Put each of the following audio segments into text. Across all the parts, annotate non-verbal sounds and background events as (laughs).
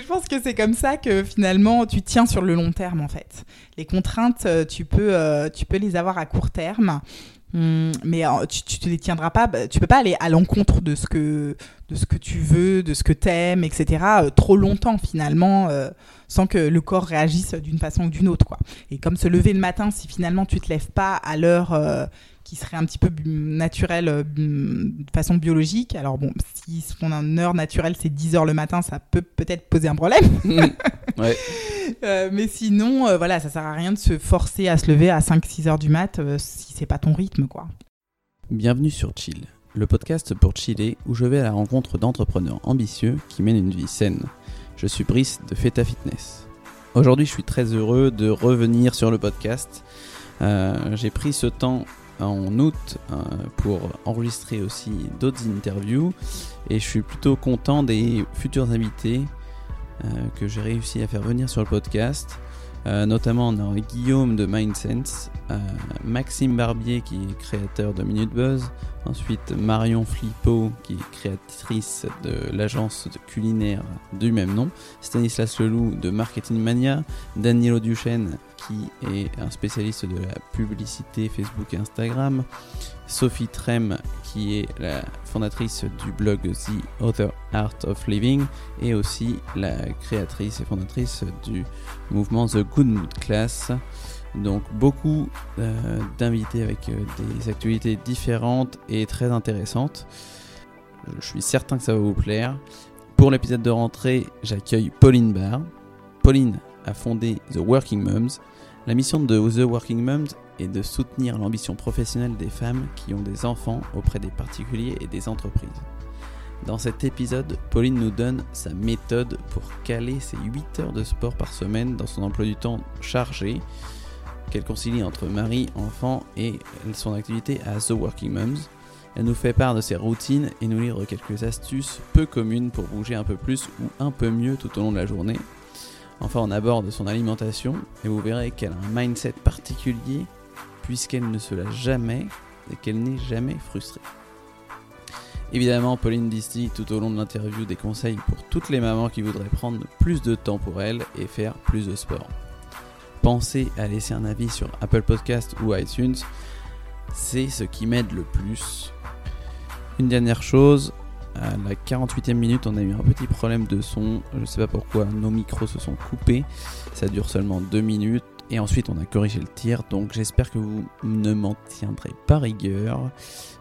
Je pense que c'est comme ça que finalement tu tiens sur le long terme en fait. Les contraintes, euh, tu peux, euh, tu peux les avoir à court terme. Hum, mais euh, tu, tu les tiendras pas, bah, tu peux pas aller à l'encontre de ce que de ce que tu veux, de ce que t'aimes, etc. trop longtemps finalement, sans que le corps réagisse d'une façon ou d'une autre, quoi. Et comme se lever le matin, si finalement tu te lèves pas à l'heure qui serait un petit peu naturelle euh, de façon biologique, alors bon, si son heure naturelle c'est 10 heures le matin, ça peut peut-être poser un problème. (laughs) Ouais. Euh, mais sinon, euh, voilà, ça sert à rien de se forcer à se lever à 5-6 heures du mat euh, si c'est pas ton rythme, quoi. Bienvenue sur Chill, le podcast pour chiller où je vais à la rencontre d'entrepreneurs ambitieux qui mènent une vie saine. Je suis Brice de Feta Fitness. Aujourd'hui, je suis très heureux de revenir sur le podcast. Euh, J'ai pris ce temps en août euh, pour enregistrer aussi d'autres interviews et je suis plutôt content des futurs invités euh, que j'ai réussi à faire venir sur le podcast. Euh, notamment, on Guillaume de Mindsense, euh, Maxime Barbier qui est créateur de Minute Buzz, ensuite Marion Flippo qui est créatrice de l'agence culinaire du même nom, Stanislas Leloup de Marketing Mania, Danilo Duchesne qui est un spécialiste de la publicité Facebook et Instagram, Sophie Trem est la fondatrice du blog The Other Art of Living et aussi la créatrice et fondatrice du mouvement The Good Class. Donc beaucoup euh, d'invités avec euh, des actualités différentes et très intéressantes. Je suis certain que ça va vous plaire. Pour l'épisode de rentrée, j'accueille Pauline Barr. Pauline a fondé The Working Mums. La mission de The Working Mums est de soutenir l'ambition professionnelle des femmes qui ont des enfants auprès des particuliers et des entreprises. Dans cet épisode, Pauline nous donne sa méthode pour caler ses 8 heures de sport par semaine dans son emploi du temps chargé, qu'elle concilie entre mari, enfant et son activité à The Working Mums. Elle nous fait part de ses routines et nous livre quelques astuces peu communes pour bouger un peu plus ou un peu mieux tout au long de la journée. Enfin, on aborde son alimentation et vous verrez qu'elle a un mindset particulier puisqu'elle ne se lâche jamais et qu'elle n'est jamais frustrée. Évidemment, Pauline distille tout au long de l'interview des conseils pour toutes les mamans qui voudraient prendre plus de temps pour elles et faire plus de sport. Pensez à laisser un avis sur Apple Podcast ou iTunes, c'est ce qui m'aide le plus. Une dernière chose, à la 48e minute, on a eu un petit problème de son. Je sais pas pourquoi nos micros se sont coupés. Ça dure seulement 2 minutes. Et ensuite, on a corrigé le tir. Donc, j'espère que vous ne m'en tiendrez pas rigueur.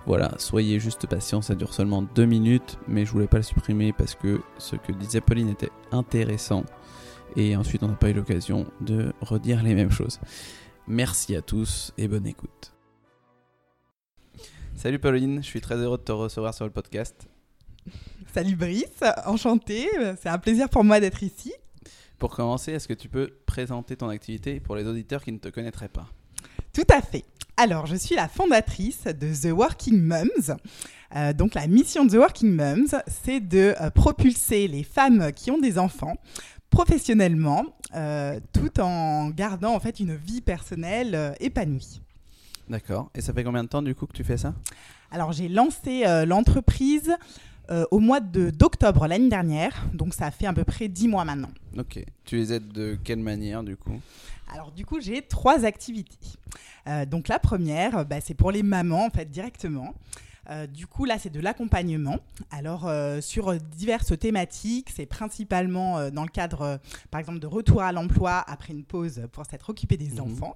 Voilà, soyez juste patient. Ça dure seulement 2 minutes. Mais je voulais pas le supprimer parce que ce que disait Pauline était intéressant. Et ensuite, on n'a pas eu l'occasion de redire les mêmes choses. Merci à tous et bonne écoute. Salut Pauline, je suis très heureux de te recevoir sur le podcast. (laughs) Salut Brice, enchanté, c'est un plaisir pour moi d'être ici. Pour commencer, est-ce que tu peux présenter ton activité pour les auditeurs qui ne te connaîtraient pas? Tout à fait. Alors, je suis la fondatrice de The Working Mums. Euh, donc, la mission de The Working Mums, c'est de euh, propulser les femmes qui ont des enfants professionnellement, euh, tout en gardant en fait une vie personnelle épanouie. D'accord. Et ça fait combien de temps du coup que tu fais ça? Alors, j'ai lancé l'entreprise euh, au mois de- d'octobre l'année dernière, donc ça fait à peu près 10 mois maintenant. Ok. Tu les aides de quelle manière du coup? Alors du coup, j'ai trois activités. Euh, donc la première, bah, c'est pour les mamans en fait directement. Euh, du coup, là, c'est de l'accompagnement. Alors, euh, sur diverses thématiques, c'est principalement euh, dans le cadre, par exemple, de retour à l'emploi après une pause pour s'être occupé des Mhm. enfants.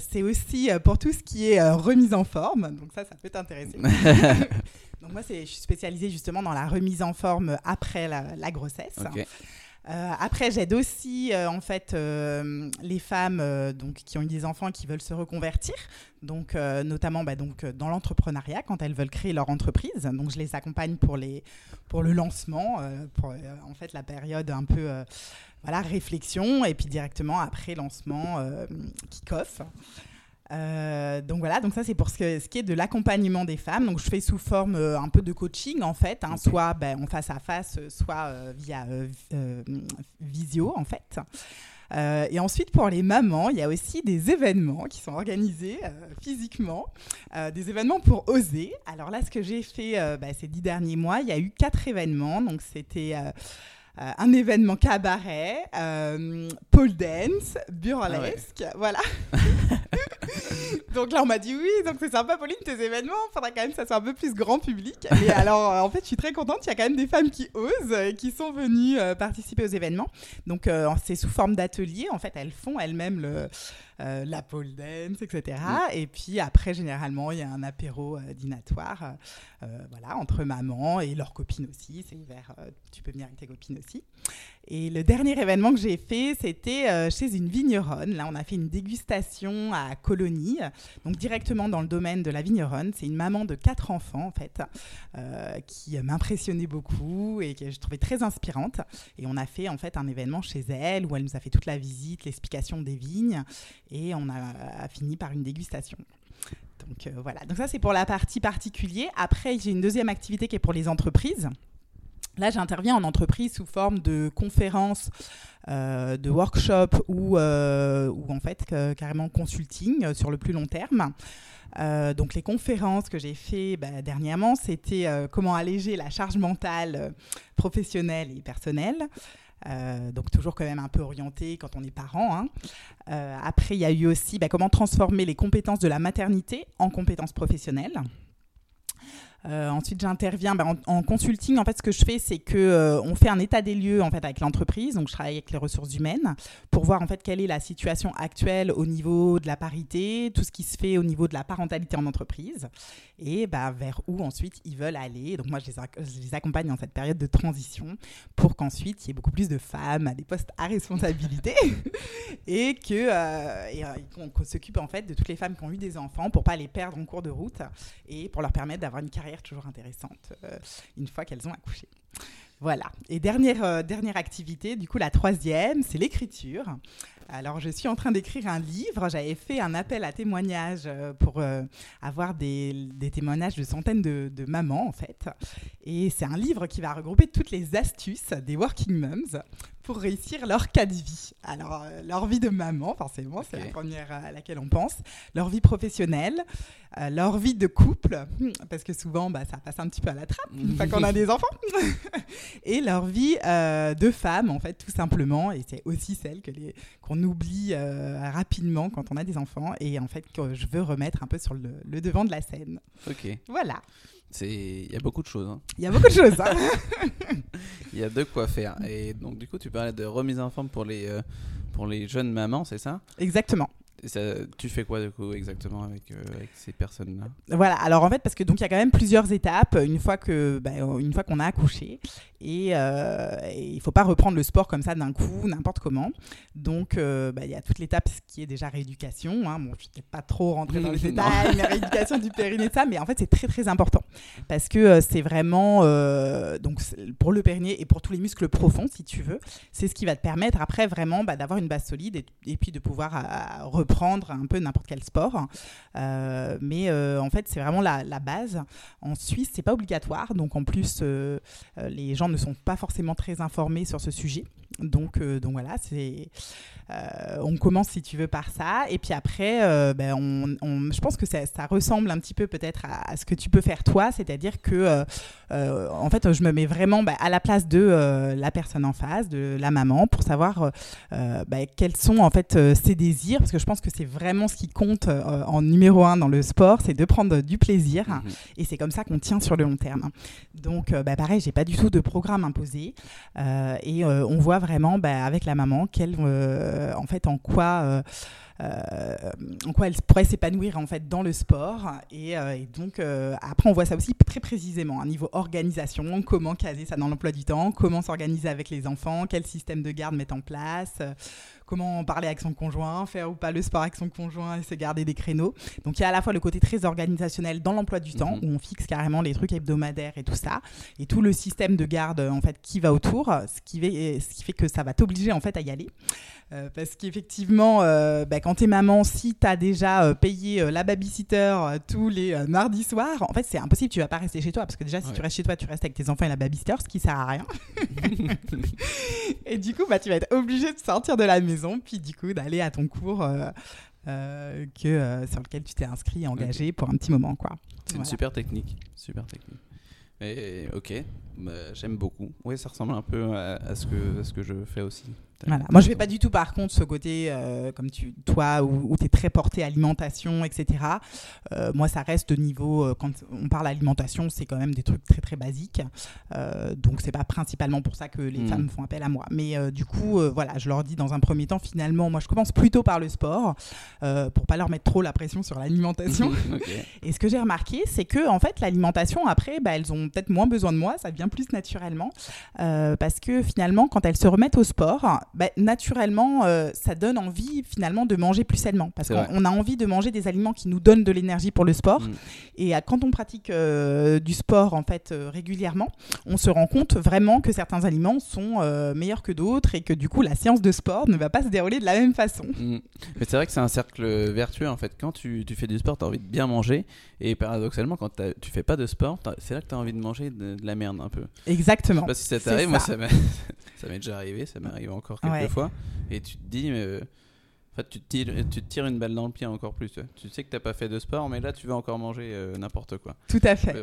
C'est aussi pour tout ce qui est remise en forme. Donc ça, ça peut t'intéresser. (laughs) Donc moi, je suis spécialisée justement dans la remise en forme après la, la grossesse. Euh, après, j'aide aussi euh, en fait euh, les femmes donc qui ont eu des enfants et qui veulent se reconvertir, donc notamment bah, donc dans l'entrepreneuriat quand elles veulent créer leur entreprise. Donc je les accompagne pour les pour le lancement, pour en fait la période un peu voilà réflexion et puis directement après lancement kick-off. Euh, donc voilà, donc ça c'est pour ce, que- ce qui est de l'accompagnement des femmes. Donc je fais sous forme euh, un peu de coaching en fait, hein, soit ben, en face à face, euh, soit euh, via vi- visio en fait. Et ensuite pour les mamans, il y a aussi des événements qui sont organisés physiquement, des événements pour oser. Alors là, ce que j'ai fait ben, ces dix derniers mois, il y a eu quatre événements. Donc c'était euh, un événement cabaret, euh, pole dance, burlesque, voilà. (laughs) (laughs) donc là, on m'a dit oui, donc c'est sympa, Pauline, tes événements, il faudra quand même que ça soit un peu plus grand public. Et (laughs) alors, en fait, je suis très contente, il y a quand même des femmes qui osent, euh, qui sont venues euh, participer aux événements. Donc, euh, c'est sous forme d'atelier, en fait, elles font elles-mêmes le, euh, la pole dance, etc. Et puis après, généralement, il y a un apéro euh, dînatoire, euh, voilà, entre mamans et leurs copines aussi. C'est ouvert, euh, tu peux venir avec tes copines aussi. Et le dernier événement que j'ai fait, c'était euh, chez une vigneronne. Là, on a fait une dégustation à Colonie, donc directement dans le domaine de la vigneronne. C'est une maman de quatre enfants, en fait, euh, qui m'impressionnait beaucoup et que je trouvais très inspirante. Et on a fait, en fait, un événement chez elle où elle nous a fait toute la visite, l'explication des vignes et on a, a fini par une dégustation. Donc euh, voilà, donc ça c'est pour la partie particulier. Après, j'ai une deuxième activité qui est pour les entreprises. Là, j'interviens en entreprise sous forme de conférences, euh, de workshops ou, euh, ou en fait carrément consulting sur le plus long terme. Donc les conférences que j'ai fait bah, dernièrement, c'était comment alléger la charge mentale professionnelle et personnelle. Euh, donc toujours quand même un peu orienté quand on est parent. hein. Euh, après, il y a eu aussi bah, comment transformer les compétences de la maternité en compétences professionnelles. Euh, ensuite, j'interviens bah, en, consulting. En fait, ce que je fais, c'est que euh, on fait un état des lieux en fait avec l'entreprise. Donc, je travaille avec les ressources humaines pour voir en fait quelle est la situation actuelle au niveau de la parité, tout ce qui se fait au niveau de la parentalité en entreprise, et bah, vers où ensuite ils veulent aller. Donc, moi, je les, accompagne dans cette période de transition pour qu'ensuite il y ait beaucoup plus de femmes à des postes à responsabilité (laughs) et que euh, qu'on s'occupe en fait de toutes les femmes qui ont eu des enfants pour pas les perdre en cours de route et pour leur permettre d'avoir une carrière toujours intéressante euh, une fois qu'elles ont accouché. Voilà. Et dernière, euh, dernière activité, du coup la troisième, c'est l'écriture. Alors je suis en train d'écrire un livre. J'avais fait un appel à témoignages euh, pour euh, avoir des, des témoignages de centaines de, de mamans en fait. Et c'est un livre qui va regrouper toutes les astuces des working moms pour réussir leur cas de vie. Alors, euh, leur vie de maman, forcément, c'est la première à laquelle on pense. Leur vie professionnelle, euh, leur vie de couple, hmm, parce que souvent, bah, ça passe un petit peu à la trappe une fois qu'on a des enfants. (laughs) et leur vie euh, de femme, en fait, tout simplement. Et c'est aussi celle que les- qu'on oublie euh, rapidement quand on a des enfants. Et en fait, que je veux remettre un peu sur le, le devant de la scène. Ok. Voilà. C'est, il y a beaucoup de choses. hein. Il y a beaucoup de choses. hein. (laughs) (laughs) Il y a de quoi faire. Et donc du coup, tu parlais de remise en forme pour les euh, pour les jeunes mamans, c'est ça? Exactement. Ça, Tu fais quoi du coup exactement avec euh, avec ces personnes-là? Voilà, alors en fait, parce que donc il y a quand même plusieurs étapes une fois que bah, une fois qu'on a accouché et, euh, il faut pas reprendre le sport comme ça d'un coup, n'importe comment. Donc euh, bah, il y a toute l'étape qui est déjà rééducation. Hein. Bon, je ne vais pas trop rentrer dans les (laughs) détails, mais rééducation du périnée, ça, mais en fait c'est très très important parce que euh, c'est vraiment donc pour le périnée et pour tous les muscles profonds, si tu veux, c'est ce qui va te permettre après vraiment bah, d'avoir une base solide et, et puis de pouvoir euh, reprendre un peu n'importe quel sport. Euh, mais euh, en fait, c'est vraiment la, base. En Suisse, c'est pas obligatoire, donc en plus, euh, les gens ne sont pas forcément très informés sur ce sujet. Donc, donc voilà, c'est. on commence si tu veux par ça, et puis après, ben, on, je pense que ça, ressemble un petit peu peut-être à, ce que tu peux faire toi, c'est-à-dire que en fait, je me mets vraiment ben, à la place de la personne en face, de la maman, pour savoir ben, quels sont en fait ses désirs, parce que je pense que c'est vraiment ce qui compte euh, en numéro un dans le sport, c'est de prendre du plaisir, Mhm. et c'est comme ça qu'on tient sur le long terme. Donc, euh, bah, pareil, j'ai pas du tout de programme imposé, euh, et on voit vraiment bah, avec la maman qu'elle, en fait, en quoi. euh, en quoi elle pourrait s'épanouir en fait dans le sport et, euh, et donc euh, après on voit ça aussi très précisément à niveau organisation comment caser ça dans l'emploi du temps comment s'organiser avec les enfants quel système de garde mettre en place comment parler avec son conjoint faire ou pas le sport avec son conjoint et se garder des créneaux donc il y a à la fois le côté très organisationnel dans l'emploi du temps Mhm. où on fixe carrément les trucs hebdomadaires et tout ça et tout le système de garde en fait qui va autour ce qui fait, ce qui fait que ça va t'obliger en fait à y aller euh, parce qu'effectivement, euh, bah, quand t'es maman, si t'as déjà euh, payé la babysitter tous les mardis soirs, en fait, c'est impossible. Tu vas pas rester chez toi parce que déjà, si Ouais. tu restes chez toi, tu restes avec tes enfants et la babysitter, ce qui sert à rien. (laughs) et du coup, bah, tu vas être obligé de sortir de la maison, puis du coup, d'aller à ton cours euh, euh, que, euh, sur lequel tu t'es inscrit et engagé pour un petit moment, quoi. C'est une super technique, super technique. Et, ok, bah, j'aime beaucoup. Oui, ça ressemble un peu à, ce que, à ce que je fais aussi. Voilà. Moi, je vais pas du tout, par contre, ce côté, euh, comme tu, toi, où, tu es très porté alimentation, etc. Euh, moi, ça reste de niveau, euh, quand on parle alimentation, c'est quand même des trucs très, très basiques. donc, c'est pas principalement pour ça que les hmm. femmes font appel à moi. Mais du coup, voilà, je leur dis dans un premier temps, finalement, moi, je commence plutôt par le sport, pour pas leur mettre trop la pression sur l'alimentation. (laughs) Et ce que j'ai remarqué, c'est que, en fait, l'alimentation, après, bah, elles ont peut-être moins besoin de moi, ça vient plus naturellement. parce que finalement, quand elles se remettent au sport, bah, naturellement, euh, ça donne envie finalement de manger plus sainement. Parce qu'on a envie de manger des aliments qui nous donnent de l'énergie pour le sport. Mm. Et euh, quand on pratique euh, du sport en fait régulièrement, on se rend compte vraiment que certains aliments sont meilleurs que d'autres et que du coup la séance de sport ne va pas se dérouler de la même façon. Mm. Mais c'est vrai que c'est un cercle vertueux en fait. Quand tu, fais du sport, tu as envie de bien manger. Et paradoxalement, quand tu fais pas de sport, c'est là que tu as envie de manger de, la merde un peu. Exactement. Je sais pas si ça t'arrive, moi ça (laughs) m'est déjà arrivé, ça m'arrive encore quelques fois. Et tu te dis, mais, en fait, tu te, tires, tu te tires une balle dans le pied encore plus. Tu sais que t'as pas fait de sport, mais là, tu veux encore manger euh, n'importe quoi. Tout à fait.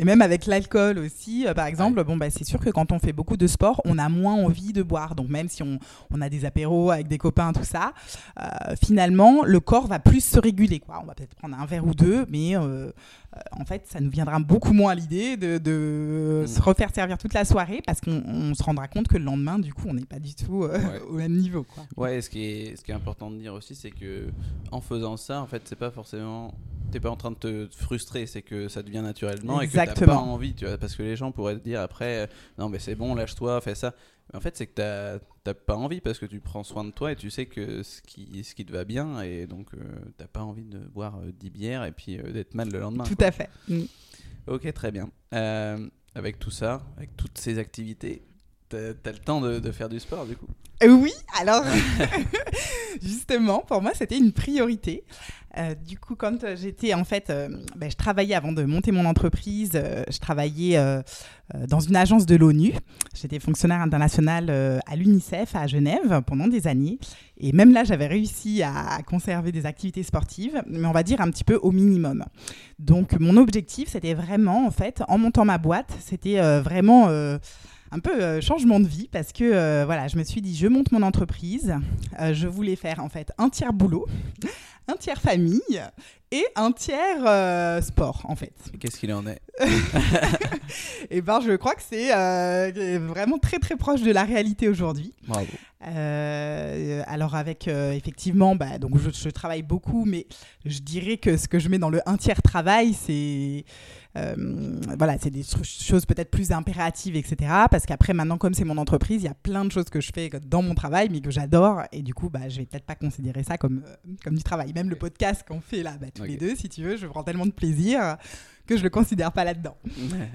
Et même avec l'alcool aussi, euh, par exemple, bon, bah, c'est sûr que quand on fait beaucoup de sport, on a moins envie de boire. Donc même si on, on a des apéros avec des copains, tout ça, euh, finalement, le corps va plus se réguler. Quoi. On va peut-être prendre un verre ou deux, mais en fait, ça nous viendra beaucoup moins à l'idée de, de mm. se refaire servir toute la soirée parce qu'on se rendra compte que le lendemain, du coup, on n'est pas du tout (laughs) au même niveau. Quoi. Ouais, ce qui, est, ce qui est important de dire aussi, c'est que en faisant ça, en fait, c'est pas forcément t'es pas en train de te frustrer, c'est que ça devient naturellement et que t'as pas envie, tu vois, parce que les gens pourraient te dire après, euh, non mais c'est bon, lâche-toi, fais ça. Mais en fait, c'est que t'as pas envie parce que tu prends soin de toi et tu sais que ce qui, ce qui te va bien et donc euh, t'as pas envie de boire 10 euh, bières et puis d'être mal le lendemain. Tout à fait. Mm. Ok, très bien. avec tout ça, avec toutes ces activités, t'as as le temps de, faire du sport du coup oui, alors (laughs) justement, pour moi, c'était une priorité. Euh, du coup, quand euh, j'étais en fait, euh, ben, je travaillais avant de monter mon entreprise, je travaillais dans une agence de l'ONU. J'étais fonctionnaire international à l'UNICEF à Genève pendant des années. Et même là, j'avais réussi à conserver des activités sportives, mais on va dire un petit peu au minimum. Donc, mon objectif, c'était vraiment, en fait, en montant ma boîte, c'était vraiment un peu euh, changement de vie parce que euh, voilà, je me suis dit, je monte mon entreprise. Euh, je voulais faire en fait un tiers boulot, un tiers famille et un tiers sport en fait. Qu'est-ce qu'il en est? Et (laughs) eh ben, je crois que c'est vraiment très très proche de la réalité aujourd'hui. Bravo. alors avec effectivement, bah, donc je, je, travaille beaucoup, mais je dirais que ce que je mets dans le un tiers travail, c'est voilà, c'est des choses peut-être plus impératives, etc. Parce qu'après, maintenant, comme c'est mon entreprise, il y a plein de choses que je fais dans mon travail, mais que j'adore. Et du coup, bah, je vais peut-être pas considérer ça comme, euh, comme du travail. Même le podcast qu'on fait là, bah, tous les deux, si tu veux, je prends tellement de plaisir que je le considère pas là-dedans.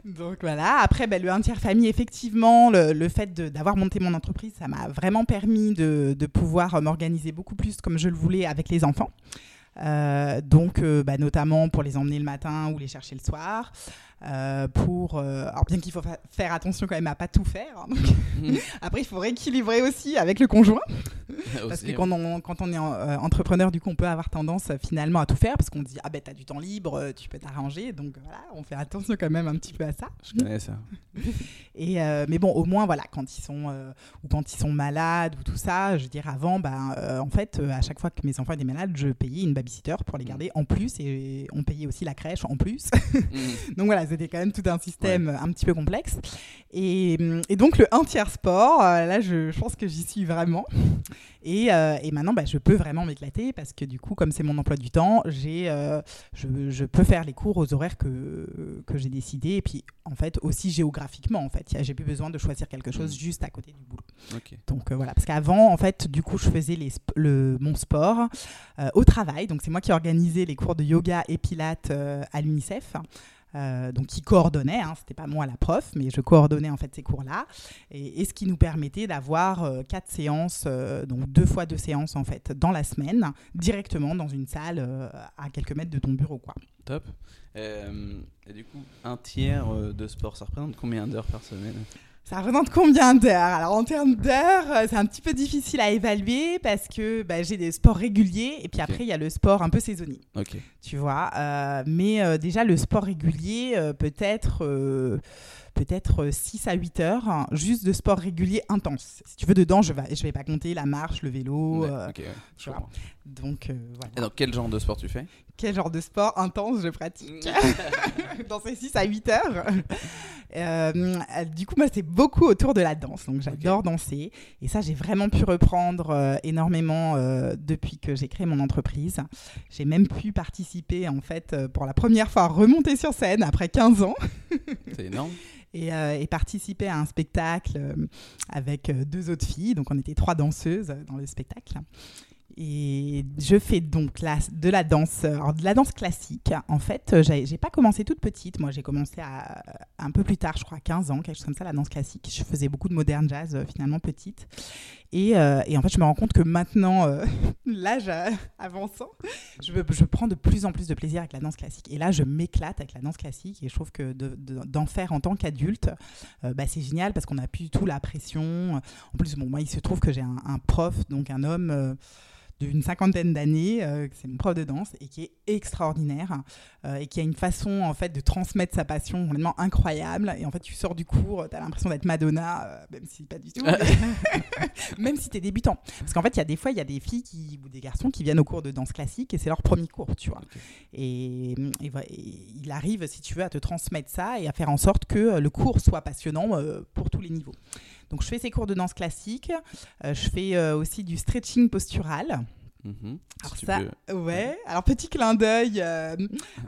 Donc voilà. Après, bah, le un tiers famille, effectivement, le, le fait d'avoir monté mon entreprise, ça m'a vraiment permis de, de pouvoir m'organiser beaucoup plus comme je le voulais avec les enfants. Euh, donc, euh, bah, notamment pour les emmener le matin ou les chercher le soir. Euh, pour, alors bien qu'il faut faire attention quand même à pas tout faire. Hein, mm. (laughs) Après, il faut rééquilibrer aussi avec le conjoint. (laughs) parce que quand on, quand on est entrepreneur, du coup, on peut avoir tendance finalement à tout faire parce qu'on dit ah ben t'as du temps libre, tu peux t'arranger. Donc voilà, on fait attention quand même un petit peu à ça. Je connais ça. (laughs) Et mais bon, au moins voilà, quand ils sont ou quand ils sont malades ou tout ça, je veux dire avant, ben en fait, à chaque fois que mes enfants étaient malades, je payais une pour les mm. garder en plus et on payait aussi la crèche en plus. Mm. donc voilà, c'était quand même tout un système un petit peu complexe. Et, et, donc le un tiers sport, euh, là je, je, pense que j'y suis vraiment. Et, euh, et maintenant, bah, je peux vraiment m'éclater parce que du coup, comme c'est mon emploi du temps, j'ai, euh, je, je, peux faire les cours aux horaires que, que j'ai décidé. Et puis en fait aussi géographiquement, en fait, j'ai plus besoin de choisir quelque chose mm. juste à côté du boulot. Donc voilà, parce qu'avant, en fait, du coup, je faisais les le, mon sport au travail. Donc c'est moi qui organisais les cours de yoga et pilates euh, à l'UNICEF. Euh, donc qui coordonnait, hein, c'était pas moi la prof, mais je coordonnais en fait ces cours-là, et, ce qui nous permettait d'avoir euh, quatre séances, donc deux fois deux séances en fait dans la semaine, directement dans une salle à quelques mètres de ton bureau, quoi. Top. et du coup, un tiers de sport, ça représente combien d'heures par semaine? Ça représente combien d'heures? Alors en termes d'heures, euh, c'est un petit peu difficile à évaluer parce que bah, j'ai des sports réguliers et puis après il y a le sport un peu saisonnier, Ok. tu vois. Euh, mais euh, déjà le sport régulier euh, peut-être peut-être 6 à 8 heures hein, juste de sport régulier intense. Si tu veux dedans, je vais je vais pas compter la marche, le vélo. Ouais, euh, tu vois. donc euh, voilà. Et quel genre de sport tu fais? Quel genre de sport intense je pratique (laughs) dans ces 6 à 8 heures. Euh, (laughs) euh, du coup, moi, c'est beaucoup autour de la danse. Donc, j'adore danser. Et ça, j'ai vraiment pu reprendre euh, énormément euh, depuis que j'ai créé mon entreprise. J'ai même pu participer, en fait, euh, pour la première fois, remonter sur scène après 15 ans C'est énorme. (laughs) et, euh, et participer à un spectacle euh, avec euh, deux autres filles. Donc, on était trois danseuses dans le spectacle. Et je fais donc de la danse, de la danse classique. En fait, j'ai pas commencé toute petite. Moi, j'ai commencé à, un peu plus tard, je crois, 15 ans, quelque chose comme ça, la danse classique. Je faisais beaucoup de modern jazz finalement petite. Et, euh, et en fait, je me rends compte que maintenant, euh, (laughs) l'âge avançant, je, prends de plus en plus de plaisir avec la danse classique. Et là, je m'éclate avec la danse classique et je trouve que de- de- d'en faire en tant qu'adulte, euh, bah, c'est génial parce qu'on n'a plus du tout la pression. En plus, bon, moi, il se trouve que j'ai un, prof, donc un homme d'une cinquantaine d'années, euh, c'est mon prof de danse et qui est extraordinaire euh, et qui a une façon en fait de transmettre sa passion complètement incroyable. Et en fait, tu sors du cours, tu as l'impression d'être Madonna, euh, même si pas du tout, (laughs) même si tu es débutant. Parce qu'en fait, il y a des fois, il y a des filles qui, ou des garçons qui viennent au cours de danse classique et c'est leur premier cours, tu vois. Et, et il arrive, si tu veux, à te transmettre ça et à faire en sorte que le cours soit passionnant pour tous les niveaux. Donc, je fais ces cours de danse classique. Euh, je fais euh, aussi du stretching postural. Mhm. Alors Si ça, Ouais, alors petit clin d'œil euh,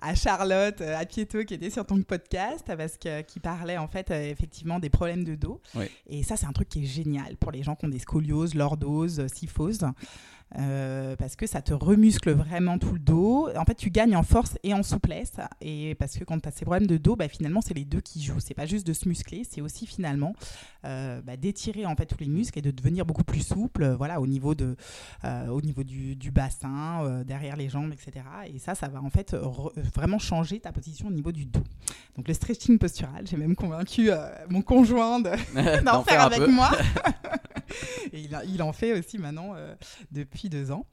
à Charlotte, à Pieto qui était sur ton podcast parce que qui parlait en fait euh, effectivement des problèmes de dos. Ouais. Et ça c'est un truc qui est génial pour les gens qui ont des scolioses, lordoses, kyphoses. Euh, parce que ça te remuscle vraiment tout le dos. En fait, tu gagnes en force et en souplesse. Et parce que quand tu as ces problèmes de dos, bah, finalement, c'est les deux qui jouent. C'est pas juste de se muscler, c'est aussi finalement euh, bah, d'étirer en fait tous les muscles et de devenir beaucoup plus souple. euh, Voilà, au niveau de, euh, au niveau du, du bassin, derrière les jambes, etc. Et ça, ça va en fait vraiment changer ta position au niveau du dos. Donc le stretching postural, j'ai même convaincu mon conjoint de- (laughs) (laughs) d'en faire avec peu. moi. (laughs) Il en fait aussi maintenant euh, depuis deux ans.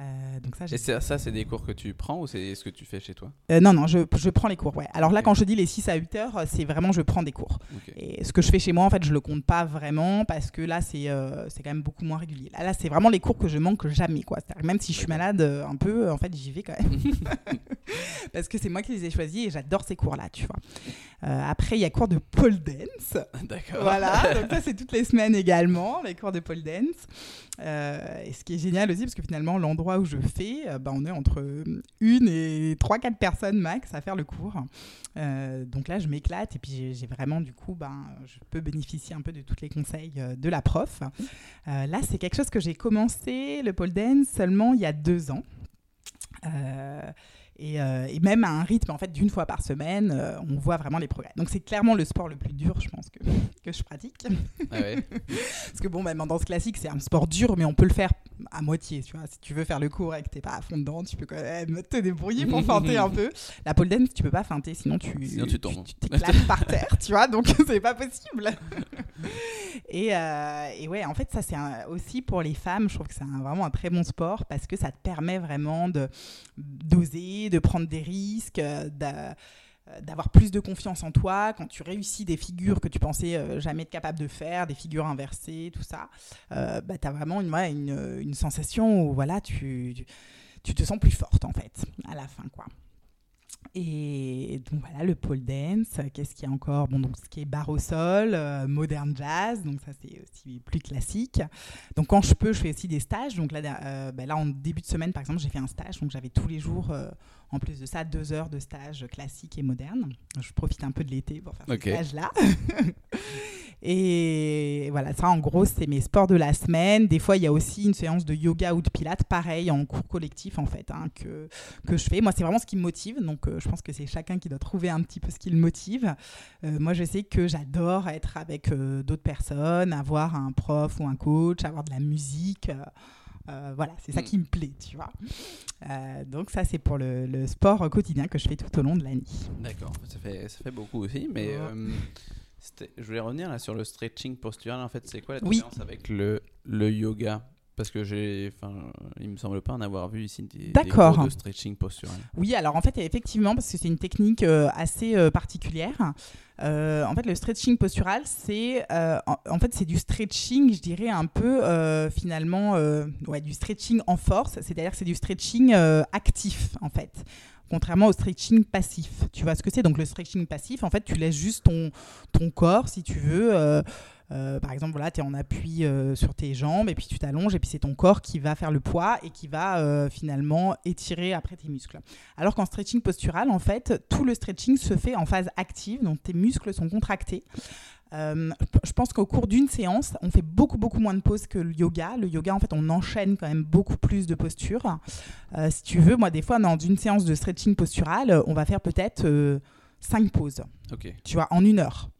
Euh, donc ça, Et ça, c'est des cours que tu prends ou c'est ce que tu fais chez toi? Euh, non, non, je, je prends les cours, ouais. Alors là, quand je dis les 6 à 8 heures, euh, c'est vraiment je prends des cours. Ok. Et ce que je fais chez moi, en fait, je le compte pas vraiment parce que là, c'est euh, c'est quand même beaucoup moins régulier. Là, là c'est vraiment les cours que je manque jamais, quoi. Même si je suis malade un peu, en fait, j'y vais quand même. (laughs) (laughs) parce que c'est moi qui les ai choisis et j'adore ces cours-là, tu vois. Après, il y a cours de pole dance. D'accord. Voilà, donc ça c'est (laughs) toutes les semaines également, les cours de pole dance. Euh, et ce qui est génial aussi, parce que finalement l'endroit où je fais, euh, bah, on est entre une et trois, quatre personnes max à faire le cours. Euh, donc là je m'éclate et puis j'ai- vraiment du coup, ben, je peux bénéficier un peu de tous les conseils euh, de la prof. Euh, là c'est quelque chose que j'ai commencé, le pole seulement il y a deux ans. Euh, et, euh, et même à un rythme en fait d'une fois par semaine, euh, on voit vraiment les progrès. Donc c'est clairement le sport le plus dur, je pense que, (laughs) que je pratique. Ah ouais. (laughs) Parce que bon, même en danse classique, c'est un sport dur, mais on peut le faire à moitié. Tu vois, si tu veux faire le cours et que t'es pas à fond dedans, tu peux quand même te débrouiller pour feinter un peu. (laughs) La pole dance, tu peux pas feinter, sinon tu Sinon, tu tombes. tu t'éclates par terre, tu vois. Donc c'est pas possible. et, euh, et ouais, en fait, ça c'est aussi pour les femmes. Je trouve que c'est vraiment un très bon sport parce que ça te permet vraiment de d'oser, de prendre des risques, euh, euh, d'avoir plus de confiance en toi quand tu réussis des figures que tu pensais euh, jamais être capable de faire, des figures inversées, tout ça. Bah, tu as vraiment une, sensation où voilà, tu, te sens plus forte en fait à la fin. quoi. Et donc voilà, le pole dance, qu'est-ce qu'il y a encore? Bon, donc ce qui est bar au sol, euh, modern jazz, donc ça c'est aussi plus classique. Donc quand je peux, je fais aussi des stages. Donc là, bah, là en début de semaine, par exemple, j'ai fait un stage, donc j'avais tous les jours, en plus de ça, deux heures de stage classique et moderne. Je profite un peu de l'été pour faire Ok. ces stages-là. (laughs) et voilà, ça en gros, c'est mes sports de la semaine. Des fois, il y a aussi une séance de yoga ou de pilates, pareil, en cours collectif en fait, hein, que, que je fais. Moi, c'est vraiment ce qui me motive. Donc, euh, je pense que c'est chacun qui doit trouver un petit peu ce qui le motive. Euh, moi, je sais que j'adore être avec euh, d'autres personnes, avoir un prof ou un coach, avoir de la musique. Euh, voilà, c'est ça Mm. qui me plaît, tu vois. Euh, donc ça, c'est pour le, le sport quotidien que je fais tout au long de l'année. D'accord. Ça fait, ça fait beaucoup aussi, mais euh, Je voulais revenir là sur le stretching postural. En fait, c'est quoi la Oui. différence avec le, le yoga? Parce que j'ai, enfin, il me semble pas en avoir vu ici des, des cours de stretching postural. Oui, alors en fait, effectivement, parce que c'est une technique euh, assez euh, particulière. euh, en fait, le stretching postural, c'est en, en fait c'est du stretching, je dirais un peu finalement, ouais, du stretching en force. C'est-à-dire que c'est du stretching actif, en fait. Contrairement au stretching passif. Tu vois ce que c'est? Donc le stretching passif, en fait, tu laisses juste ton, ton corps, si tu veux. euh, euh, par exemple, voilà, tu es en appui euh, sur tes jambes et puis tu t'allonges et puis c'est ton corps qui va faire le poids et qui va euh, finalement étirer après tes muscles. Alors qu'en stretching postural, en fait, tout le stretching se fait en phase active, donc tes muscles sont contractés. Euh, je pense qu'au cours d'une séance, on fait beaucoup beaucoup moins de pauses que le yoga. Le yoga, en fait, on enchaîne quand même beaucoup plus de postures. Euh, si tu veux, moi, des fois, dans une séance de stretching postural, on va faire peut-être 5 pauses Ok. tu vois, en une heure.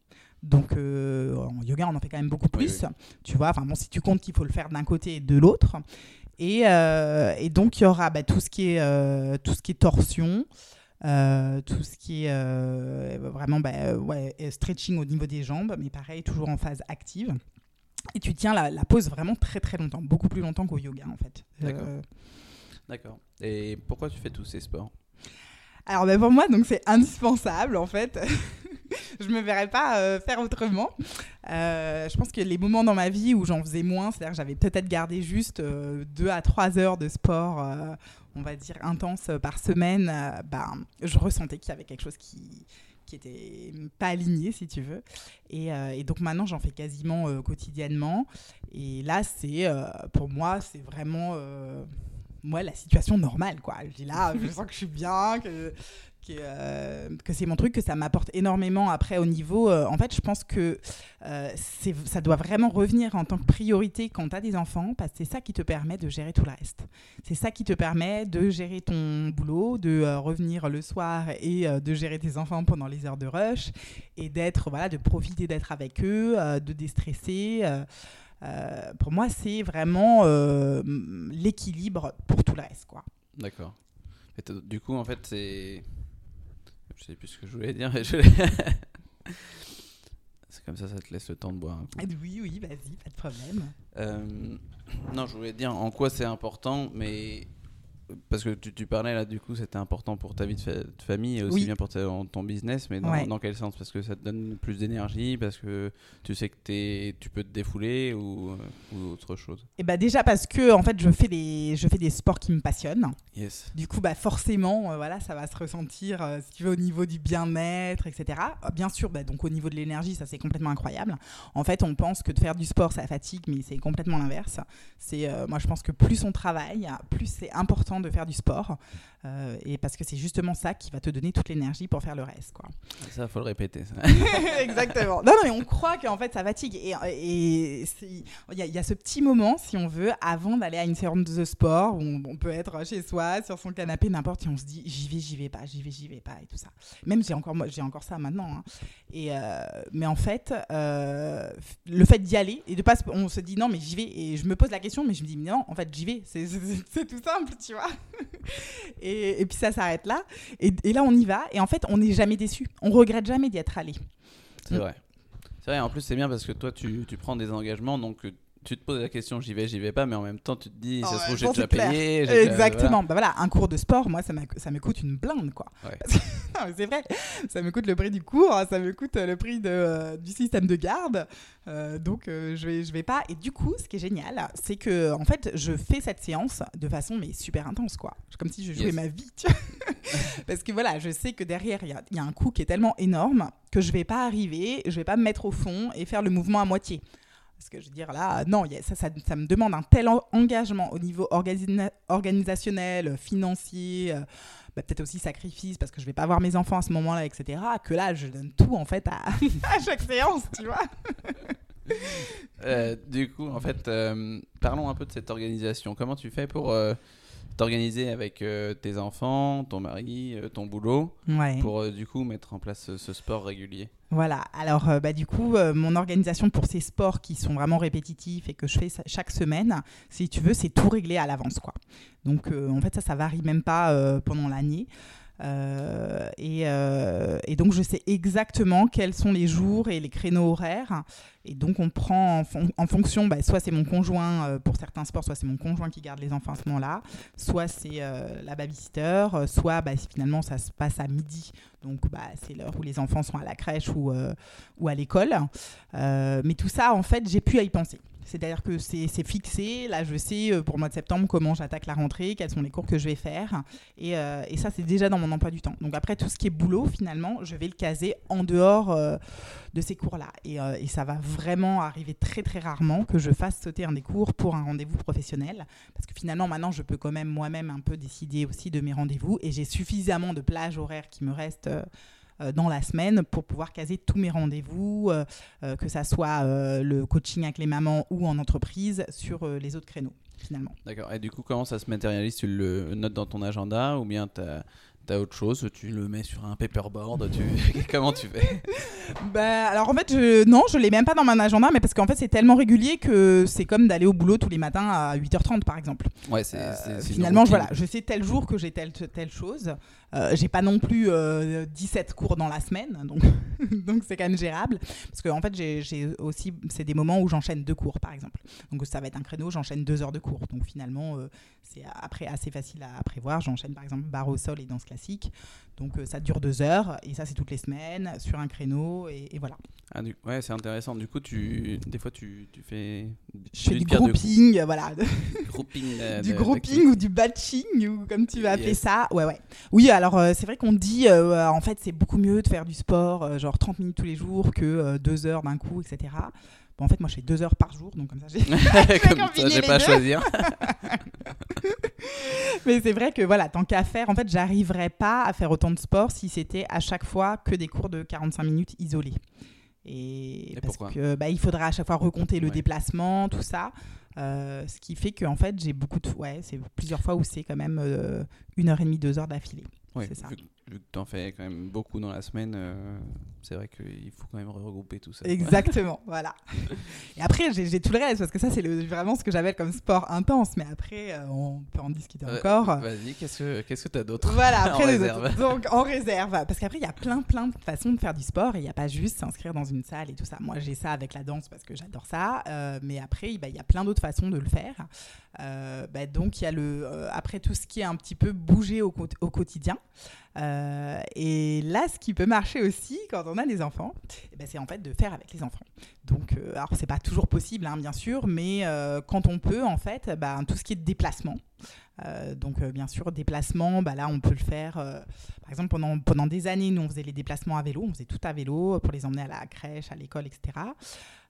Donc, euh, en yoga, on en fait quand même beaucoup Oui, plus. Tu vois, enfin bon, si tu comptes qu'il faut le faire d'un côté et de l'autre. Et, euh, et donc, il y aura bah, tout, ce qui est, euh, tout ce qui est torsion, euh, tout ce qui est euh, vraiment bah, ouais, stretching au niveau des jambes, mais pareil, toujours en phase active. Et tu tiens la, la pose vraiment très très longtemps, beaucoup plus longtemps qu'au yoga en fait. D'accord. Euh. Et pourquoi tu fais tous ces sports? Alors ben, pour moi, donc c'est indispensable en fait. (laughs) (laughs) je me verrais pas euh, faire autrement. Euh, je pense que les moments dans ma vie où j'en faisais moins, c'est-à-dire que j'avais peut-être gardé juste euh, deux à trois heures de sport, euh, on va dire intense euh, par semaine, euh, ben, je ressentais qu'il y avait quelque chose qui qui était pas aligné si tu veux. Et, euh, donc maintenant j'en fais quasiment euh, quotidiennement. Et là c'est euh, pour moi c'est vraiment euh, moi la situation normale quoi. Je dis là je sens que je suis bien que, euh, que c'est mon truc, que ça m'apporte énormément après au niveau. euh, en fait, je pense que euh, ça doit vraiment revenir en tant que priorité quand tu as des enfants, parce que c'est ça qui te permet de gérer tout le reste. C'est ça qui te permet de gérer ton boulot, de revenir le soir et de gérer tes enfants pendant les heures de rush, et d'être, voilà, de profiter d'être avec eux, de déstresser. pour moi, c'est vraiment l'équilibre pour tout le reste. D'accord. Du coup, en fait, c'est. Je sais plus ce que je voulais dire. mais je (laughs) c'est comme ça, ça te laisse le temps de boire un coup. Oui, oui, vas-y, pas de problème. Euh, non, je voulais dire en quoi c'est important, mais parce que tu, tu parlais là, du coup, c'était important pour ta vie de, fa- de famille et aussi Oui. bien pour ta- ton business, mais dans, Ouais. dans quel sens? Parce que ça te donne plus d'énergie, parce que tu sais que t'es- tu peux te défouler ou, euh, ou autre chose? Et bah déjà parce que en fait je fais des je fais des sports qui me passionnent. Yes. Du coup bah forcément euh, voilà ça va se ressentir euh, si tu veux au niveau du bien-être etc. Euh, Bien sûr bah, donc au niveau de l'énergie ça c'est complètement incroyable. En fait on pense que de faire du sport ça fatigue mais c'est complètement l'inverse. C'est euh, moi je pense que plus on travaille plus c'est important de faire du sport Euh, et parce que c'est justement ça qui va te donner toute l'énergie pour faire le reste quoi. Ça, faut le répéter. Ça. (laughs) Exactement. Non, non, mais on croit qu'en fait, ça fatigue. Et il y, y a ce petit moment, si on veut, avant d'aller à une séance de sport, où on, on peut être chez soi, sur son canapé, n'importe, et on se dit j'y vais, j'y vais pas, j'y vais, j'y vais pas, et tout ça. Même j'ai encore, j'ai encore ça maintenant. hein. Et euh, mais en fait, euh, le fait d'y aller, et de pas, on se dit non, mais j'y vais, et je me pose la question, mais je me dis mais non, en fait, j'y vais. C'est tout simple, tu vois. (laughs) Et, puis ça s'arrête là. Et, là, on y va, et en fait, on n'est jamais déçu. On regrette jamais d'y être allé. C'est vrai. C'est vrai, en plus, c'est bien parce que toi, tu, tu prends des engagements, donc euh, tu te poses la question j'y vais, j'y vais pas, mais en même temps, tu te dis ça se trouve, j'ai déjà payé. Exactement. Bah voilà, un cours de sport, moi, ça, me coûte une blinde, quoi. Ouais. (laughs) C'est vrai, ça me coûte le prix du cours, ça me coûte euh, le prix de, euh, du système de garde. Euh, donc, euh, je vais, je vais pas. Et du coup, ce qui est génial, c'est que, en fait, je fais cette séance de façon, mais super intense, quoi. Comme si je jouais Yes. ma vie, tu vois. (laughs) Parce que voilà, je sais que derrière, il y a, il y a un coût qui est tellement énorme que je vais pas arriver, je vais pas me mettre au fond et faire le mouvement à moitié. Parce que je veux dire, là, non, ça, ça, me demande un tel en- engagement au niveau organisina- organisationnel, financier, euh, bah, peut-être aussi sacrifice, parce que je vais pas voir mes enfants à ce moment-là, etc., que là, je donne tout, en fait, (laughs) à, chaque séance, tu vois. Euh, du coup, en fait, euh, parlons un peu de cette organisation. Comment tu fais pour euh, t'organiser avec euh, tes enfants, ton mari, euh, ton boulot, Ouais. pour euh, du coup mettre en place ce, sport régulier Voilà, alors bah, du coup, mon organisation pour ces sports qui sont vraiment répétitifs et que je fais chaque semaine, si tu veux, c'est tout réglé à l'avance. quoi. Donc en fait, ça, ça varie même pas pendant l'année. Euh, et, euh, et donc, je sais exactement quels sont les jours et les créneaux horaires. Et donc, on prend en, fon- en fonction, bah, soit c'est mon conjoint euh, pour certains sports, soit c'est mon conjoint qui garde les enfants à ce moment-là, soit c'est la babysitter, soit bah, finalement ça se passe à midi. Donc, bah, c'est l'heure où les enfants sont à la crèche ou, à l'école. Mais tout ça, en fait, j'ai pu y penser. C'est-à-dire que c'est fixé. Là, je sais euh, pour le mois de septembre comment j'attaque la rentrée, quels sont les cours que je vais faire. Et, euh, et ça, c'est déjà dans mon emploi du temps. Donc après, tout ce qui est boulot, finalement, je vais le caser en dehors euh, de ces cours-là. Et, et ça va vraiment arriver très, très rarement que je fasse sauter un des cours pour un rendez-vous professionnel. Parce que finalement, maintenant, je peux quand même moi-même un peu décider aussi de mes rendez-vous. Et j'ai suffisamment de plages horaires qui me restent. Euh, dans la semaine pour pouvoir caser tous mes rendez-vous, euh, euh, que ça soit le coaching avec les mamans ou en entreprise sur les autres créneaux finalement. D'accord. Et du coup, comment ça se matérialise? Tu le notes dans ton agenda ou bien tu as, autre chose? Tu le mets sur un paperboard? Tu... (laughs) Comment tu fais? (laughs) Bah, alors en fait, je, non, je l'ai même pas dans mon agenda, mais parce qu'en fait, c'est tellement régulier que c'est comme d'aller au boulot tous les matins à 8h30 par exemple. Ouais, c'est Euh, finalement, voilà, je sais tel jour que j'ai telle, telle chose. Euh, j'ai pas non plus euh, 17 cours dans la semaine, donc (laughs) donc c'est quand même gérable. Parce que en fait, j'ai aussi, c'est des moments où j'enchaîne deux cours, par exemple. Donc ça va être un créneau, j'enchaîne deux heures de cours. Donc finalement, euh, c'est après assez facile à prévoir. J'enchaîne par exemple barre au sol et danse classique. Donc euh, ça dure deux heures et ça c'est toutes les semaines sur un créneau et, et voilà. Ah, du- Ouais, c'est intéressant. Du coup, tu... des fois, tu, tu fais. Je fais du grouping, voilà, (laughs) Grouping de- du de- grouping ou du batching ou comme tu vas appeler Yes. ça. Ouais ouais. Oui, alors euh, c'est vrai qu'on dit euh, en fait c'est beaucoup mieux de faire du sport euh, genre 30 minutes tous les jours que euh, deux heures d'un coup, etc. Bon, en fait moi je fais deux heures par jour donc comme ça j'ai. (laughs) Pas à choisir. (laughs) Mais c'est vrai que voilà tant qu'à faire en fait j'arriverais pas à faire autant de sport si c'était à chaque fois que des cours de 45 minutes isolés. Et, Et parce pourquoi? que bah, il faudra à chaque fois recompter le Ouais. déplacement, tout ça. Euh, ce qui fait que en fait j'ai beaucoup de ouais c'est plusieurs fois où c'est quand même euh, une heure et demie deux heures d'affilée Ouais, C'est ça. Vu, que- tu en fais quand même beaucoup dans la semaine, euh, c'est vrai qu'il faut quand même regrouper tout ça. exactement (laughs) voilà et après j'ai tout le reste parce que ça c'est vraiment ce que j'appelle comme sport intense mais après euh, on peut en discuter Euh, encore Vas-y, qu'est-ce que qu'est-ce que t'as d'autre (laughs) Voilà, En après les réserve. autres. Donc en réserve. Parce qu'après, il y a plein, plein de façons de faire du sport il n'y a pas juste s'inscrire dans une salle et tout ça. Moi, j'ai ça avec la danse parce que j'adore ça. euh, mais après, bah, il y a plein d'autres façons de le faire. Bah, donc, il y a le. après, tout ce qui est un petit peu bouger au, quot- au quotidien. Euh, et là, ce qui peut marcher aussi quand on a des enfants, eh ben, c'est en fait de faire avec les enfants. Donc, euh, alors c'est pas toujours possible, hein, bien sûr, mais euh, quand on peut, en fait, bah, tout ce qui est déplacement. Euh, donc, euh, bien sûr, déplacement, bah, là, on peut le faire. euh, par exemple, pendant, pendant des années, nous, on faisait les déplacements à vélo. On faisait tout à vélo pour les emmener à la crèche, à l'école, etc.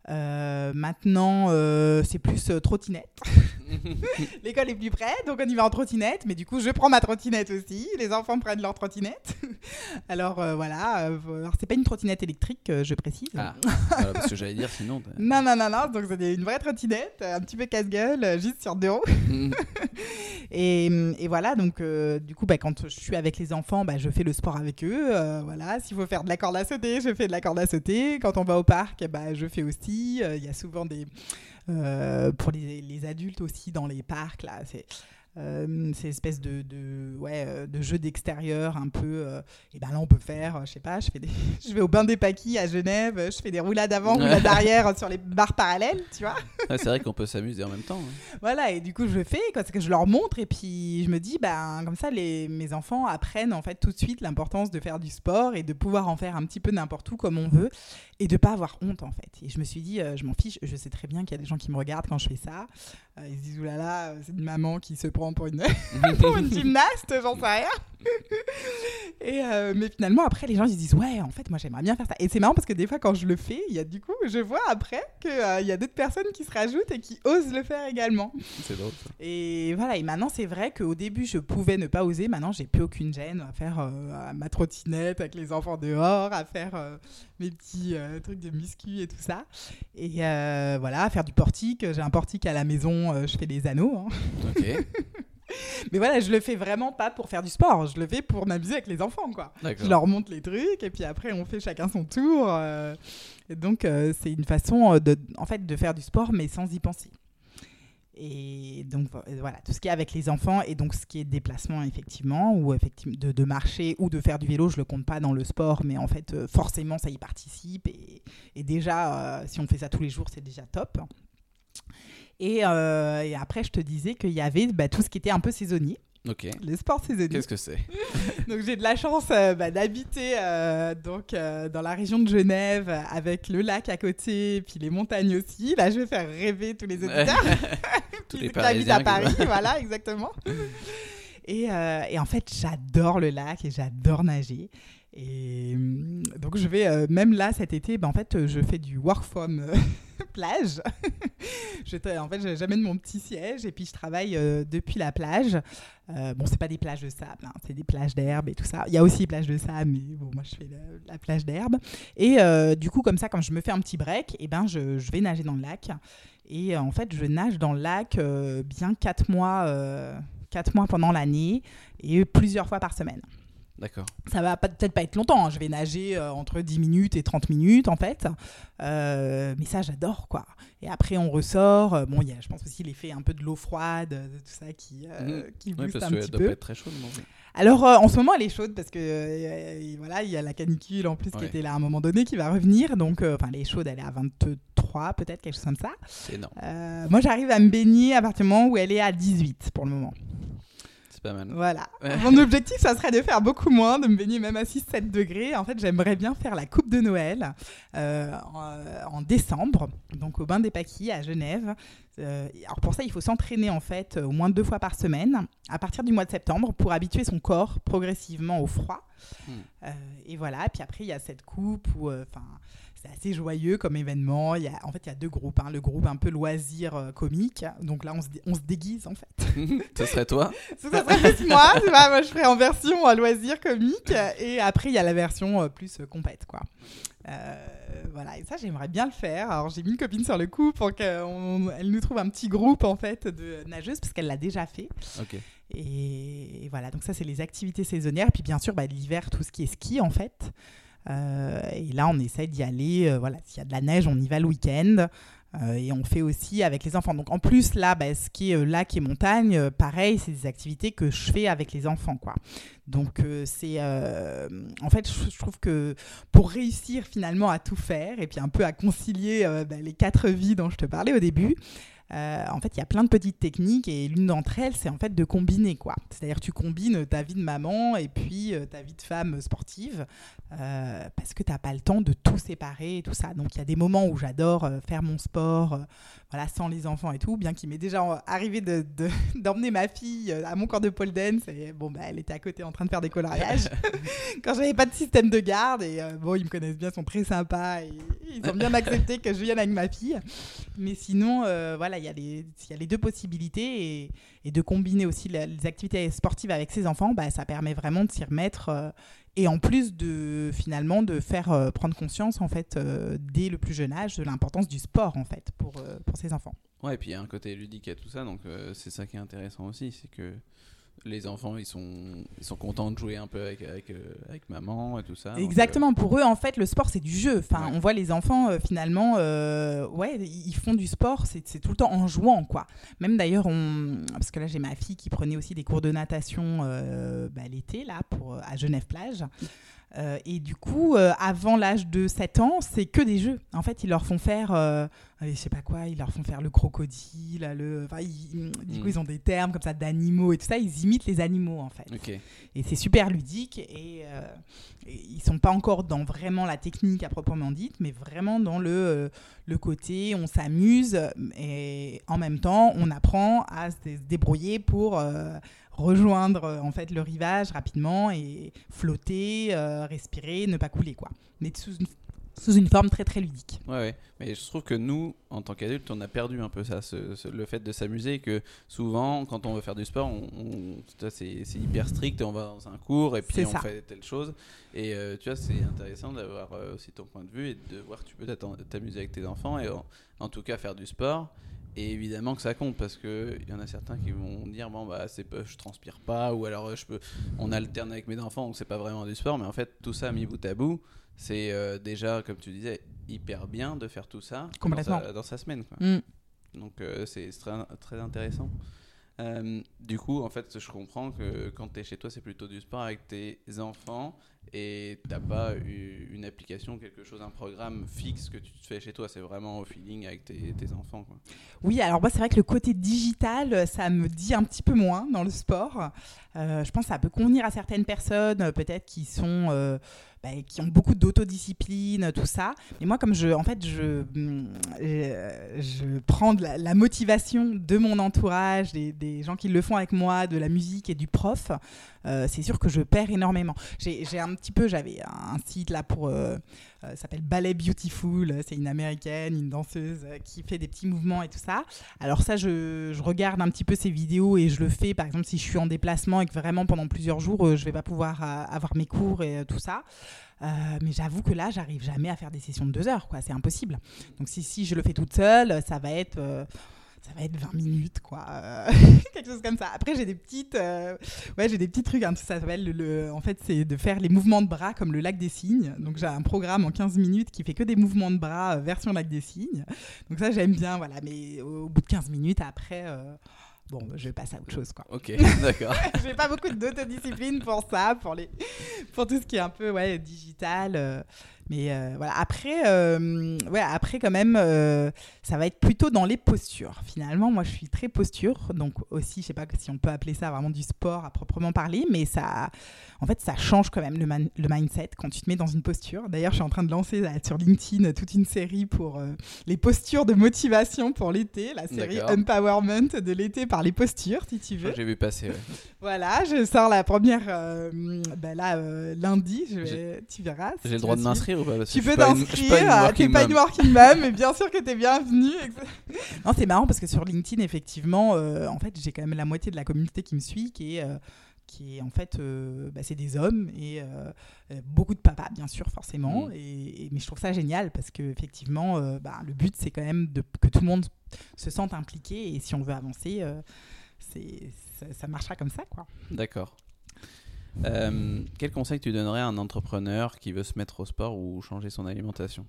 Euh, maintenant, euh, c'est plus euh, trottinette. (laughs) L'école est plus près, donc on y va en trottinette. Mais du coup, je prends ma trottinette aussi. Les enfants prennent leur trottinette. (laughs) alors voilà. alors, c'est pas une trottinette électrique, je précise. Ah, (laughs) parce que j'allais dire sinon. Non, non, non, non. Donc, c'est une vraie trottinette, un petit peu casse-gueule, juste sur deux roues. Mm. Et, et voilà, donc du coup, bah, quand je suis avec les enfants, bah, je fais le sport avec eux. voilà, s'il faut faire de la corde à sauter, je fais de la corde à sauter. Quand on va au parc, bah, je fais aussi. Euh, Il y a souvent des. euh, pour les, les adultes aussi dans les parcs, là, c'est. Euh, ces espèces de, de, ouais, euh, de jeux d'extérieur un peu. euh, et ben là, on peut faire, euh, je sais pas, je, fais des, (laughs) je vais au bain des paquis à Genève, je fais des roulades avant, (laughs) roulades arrière sur les barres parallèles, tu vois. (laughs) C'est vrai qu'on peut s'amuser en même temps. hein. Voilà, et du coup, je le fais parce que je leur montre, et puis je me dis, ben, comme ça, les, mes enfants apprennent en fait tout de suite l'importance de faire du sport et de pouvoir en faire un petit peu n'importe où comme on veut, et de pas avoir honte en fait. Et je me suis dit, euh, je m'en fiche, je sais très bien qu'il y a des gens qui me regardent quand je fais ça. Euh, ils se disent, oulala, c'est une maman qui se prend pour une, (laughs) pour une gymnaste, j'en sais rien. (laughs) et euh, mais finalement, après, les gens ils se disent, ouais, en fait, moi j'aimerais bien faire ça. Et c'est marrant parce que des fois, quand je le fais, il y a du coup, je vois après qu'il y a d'autres personnes qui se rajoutent et qui osent le faire également. C'est drôle. ça. Et voilà, et maintenant c'est vrai qu'au début je pouvais ne pas oser, maintenant j'ai plus aucune gêne à faire euh, ma trottinette avec les enfants dehors, à faire euh, mes petits euh, trucs de muscu et tout ça. Et euh, voilà, à faire du portique, j'ai un portique à la maison, euh, je fais des anneaux. hein. Ok, (laughs) Mais voilà, je le fais vraiment pas pour faire du sport, je le fais pour m'amuser avec les enfants quoi. Je leur montre les trucs et puis après on fait chacun son tour. euh, et donc euh, c'est une façon euh, de, en fait, de faire du sport mais sans y penser. Et donc vo- voilà, tout ce qui est avec les enfants et donc ce qui est déplacement effectivement, ou effectivement de, de marcher ou de faire du vélo, je le compte pas dans le sport, mais en fait euh, forcément ça y participe et, et déjà si on fait ça tous les jours c'est déjà top. Et, euh, et après je te disais qu'il y avait bah, tout ce qui était un peu saisonnier, Ok. les sports saisonniers. Qu'est-ce que c'est? (laughs) Donc j'ai de la chance euh, bah, d'habiter euh, donc euh, dans la région de Genève avec le lac à côté et puis les montagnes aussi. Là je vais faire rêver tous les auditeurs (laughs) Tous (laughs) les qui habitent à Paris, voilà exactement. Et, euh, et en fait j'adore le lac et j'adore nager. Et hum, donc je vais euh, même là cet été, bah, en fait je fais du work from euh, (laughs) plage. (laughs) en fait j'amène mon petit siège et puis je travaille depuis la plage. Bon c'est pas des plages de sable, hein, c'est des plages d'herbe et tout ça. Il y a aussi des plages de sable, mais bon moi je fais la, la plage d'herbe. Et du coup comme ça quand je me fais un petit break, et ben je, je vais nager dans le lac. Et en fait je nage dans le lac bien 4 mois, quatre mois pendant l'année et plusieurs fois par semaine. D'accord. Ça va peut-être pas être longtemps, hein. je vais nager euh, entre 10 minutes et 30 minutes en fait. Euh, mais ça j'adore quoi. Et après on ressort, euh, bon il y a je pense aussi l'effet un peu de l'eau froide, de tout ça qui, euh, qui Oui, parce un qu'elle petit doit peu. pas être très chaude. non Alors en ce moment elle est chaude parce que voilà il y a la canicule en plus qui était là à un moment donné qui va revenir. Donc enfin elle est chaude, elle est à 23 peut-être quelque chose comme ça. C'est énorme. Moi j'arrive à me baigner à partir du moment où elle est à 18 pour le moment. C'est pas mal. Voilà. (laughs) Mon objectif, ça serait de faire beaucoup moins, de me baigner même à 6-7 degrés. En fait, j'aimerais bien faire la coupe de Noël euh, en, en décembre, donc au bain des Paquis à Genève. Euh, alors pour ça, il faut s'entraîner en fait euh, au moins deux fois par semaine à partir du mois de septembre pour habituer son corps progressivement au froid. Hmm. Euh, et voilà. Puis après, il y a cette coupe où, euh, enfin. C'est assez joyeux comme événement. Il y a, en fait, il y a deux groupes. hein. Le groupe un peu loisir euh, comique. Donc là, on se, on se déguise en fait. (laughs) Ce serait toi (laughs) ça serait plus moi, moi je ferais en version à loisir comique (laughs) et après il y a la version euh, plus euh, compète quoi. Euh, voilà, et ça j'aimerais bien le faire. Alors j'ai mis une copine sur le coup pour qu'elle nous trouve un petit groupe en fait de nageuses parce qu'elle l'a déjà fait. Ok. Et, et voilà, donc ça c'est les activités saisonnières. Puis bien sûr, bah, l'hiver, tout ce qui est ski en fait. Euh, et là on essaie d'y aller. euh, voilà, s'il y a de la neige, on y va le week-end. Euh, et on fait aussi avec les enfants. Donc en plus, là, bah, ce qui est euh, lac et montagne, pareil, c'est des activités que je fais avec les enfants. quoi. Donc c'est... en fait, je, trouve que pour réussir finalement à tout faire et puis un peu à concilier bah, les quatre vies dont je te parlais au début, euh, en fait, il y a plein de petites techniques et l'une d'entre elles, c'est en fait de combiner quoi. C'est-à-dire tu combines ta vie de maman et puis euh, ta vie de femme sportive euh, parce que tu n'as pas le temps de tout séparer et tout ça. Donc il y a des moments où j'adore faire mon sport, voilà, sans les enfants et tout, bien qu'il m'est déjà arrivé de- de- (laughs) d'emmener ma fille euh, à mon corps de pole dance et bon bah elle était à côté en train de faire des coloriages (laughs) quand j'avais pas de système de garde et euh, bon ils me connaissent bien, ils sont très sympas et ils ont bien accepté que je vienne avec ma fille. Mais sinon euh, voilà il y les y a les deux possibilités et, et de combiner aussi la- les activités sportives avec ses enfants, bah ça permet vraiment de s'y remettre. Et en plus de finalement de faire euh, prendre conscience en fait euh, dès le plus jeune âge de l'importance du sport en fait pour, euh, pour ses enfants. Ouais, et puis il y a un côté ludique à tout ça, donc c'est ça qui est intéressant aussi, c'est que les enfants ils sont, ils sont contents de jouer un peu avec, avec, euh, avec maman et tout ça. donc, euh, Exactement, pour eux en fait le sport c'est du jeu. Enfin, Ouais. on voit les enfants euh, finalement, euh, ouais, ils font du sport, c'est tout le temps en jouant quoi. Même d'ailleurs, on... parce que là j'ai ma fille qui prenait aussi des cours de natation bah, l'été là pour à Genève plage. Euh, et du coup, euh, avant l'âge de 7 ans, c'est que des jeux. En fait, ils leur font faire, euh, je sais pas quoi, ils leur font faire le crocodile, le, enfin, ils- du coup, Mm. ils ont des termes comme ça d'animaux et tout ça. Ils imitent les animaux en fait. Et c'est super ludique et, euh, et ils sont pas encore dans vraiment la technique à proprement dite, mais vraiment dans le, le côté on s'amuse et en même temps on apprend à se dé- se débrouiller pour rejoindre euh, en fait le rivage rapidement et flotter, euh, respirer, ne pas couler quoi. Mais sous une, sous une forme très très ludique. Ouais, ouais. Mais je trouve que nous, en tant qu'adultes, on a perdu un peu ça, ce- ce- le fait de s'amuser. Que souvent, quand on veut faire du sport, on, c'est hyper strict. On va dans un cours et puis on ça. fait telle chose. Et euh, tu vois, c'est intéressant d'avoir euh, aussi ton point de vue et de voir que tu peux t'amuser avec tes enfants et en, en tout cas faire du sport. Et évidemment que ça compte parce que il y en a certains qui vont dire bon bah c'est pas, je transpire pas ou alors euh, je peux on alterne avec mes enfants donc c'est pas vraiment du sport mais en fait tout ça mis bout à bout c'est euh, déjà comme tu disais hyper bien de faire tout ça dans sa, dans sa semaine quoi. Mm. Donc euh, c'est très, très intéressant. Euh, du coup, en fait, je comprends que quand tu es chez toi, c'est plutôt du sport avec tes enfants et t'as pas une application, quelque chose, un programme fixe que tu te fais chez toi. C'est vraiment au feeling avec tes, enfants. Oui, alors moi, c'est vrai que le côté digital, ça me dit un petit peu moins dans le sport. Euh, je pense que ça peut convenir à certaines personnes, peut-être qui sont. Euh, bah, qui ont beaucoup d'autodiscipline, tout ça. Mais moi, comme je, en fait, je, euh, je prends de la, motivation de mon entourage, des, des, gens qui le font avec moi, de la musique et du prof, euh, c'est sûr que je perds énormément. J'ai un petit peu, j'avais un site là pour, euh, euh s'appelle Ballet Beautiful, c'est une américaine, une danseuse qui fait des petits mouvements et tout ça. Alors ça, je, regarde un petit peu ses vidéos et je le fais, par exemple, si je suis en déplacement et que vraiment pendant plusieurs jours, je vais pas pouvoir avoir mes cours et tout ça. Euh, mais j'avoue que là, j'arrive jamais à faire des sessions de deux heures. C'est impossible. Donc si, je le fais toute seule, ça va être euh, ça va être 20 minutes, quoi. Euh, (laughs) quelque chose comme ça. Après, j'ai des petites, ouais, j'ai des petits trucs. Hein, ça s'appelle le, en fait, c'est de faire les mouvements de bras comme le lac des cygnes. Donc, j'ai un programme en 15 minutes qui fait que des mouvements de bras version lac des cygnes. Donc ça, j'aime bien, voilà. Mais au, bout de 15 minutes, après, bon, je passe à autre chose, quoi. Ok, (laughs) d'accord. J'ai pas beaucoup d'autodiscipline pour ça, pour les, pour tout ce qui est un peu, ouais, digital. Euh, mais euh, voilà, après, euh, ouais, après quand même, euh, ça va être plutôt dans les postures. Finalement, moi, je suis très posture, donc aussi, je sais pas si on peut appeler ça vraiment du sport à proprement parler, mais ça, en fait, ça change quand même le, le mindset quand tu te mets dans une posture. D'ailleurs, je suis en train de lancer sur LinkedIn toute une série pour les postures de motivation pour l'été, la série Empowerment de l'été par les postures, si tu veux. J'ai vu passer. Voilà, je sors la première, ben là, lundi, je tu verras. J'ai le droit de m'inscrire tu peux t'inscrire, t'es pas une working mom, mais bien sûr que t'es bienvenue. (laughs) non, c'est marrant parce que sur LinkedIn, effectivement, euh, en fait, j'ai quand même la moitié de la communauté qui me suit, qui est, euh, qui est en fait, euh, bah, c'est des hommes et beaucoup de papas, bien sûr, forcément. Mm. Et, mais je trouve ça génial parce que effectivement, bah, le but, c'est quand même de, que tout le monde se sente impliqué et si on veut avancer, c'est ça, ça marchera comme ça, quoi. D'accord. Euh, quel conseil tu donnerais à un entrepreneur qui veut se mettre au sport ou changer son alimentation?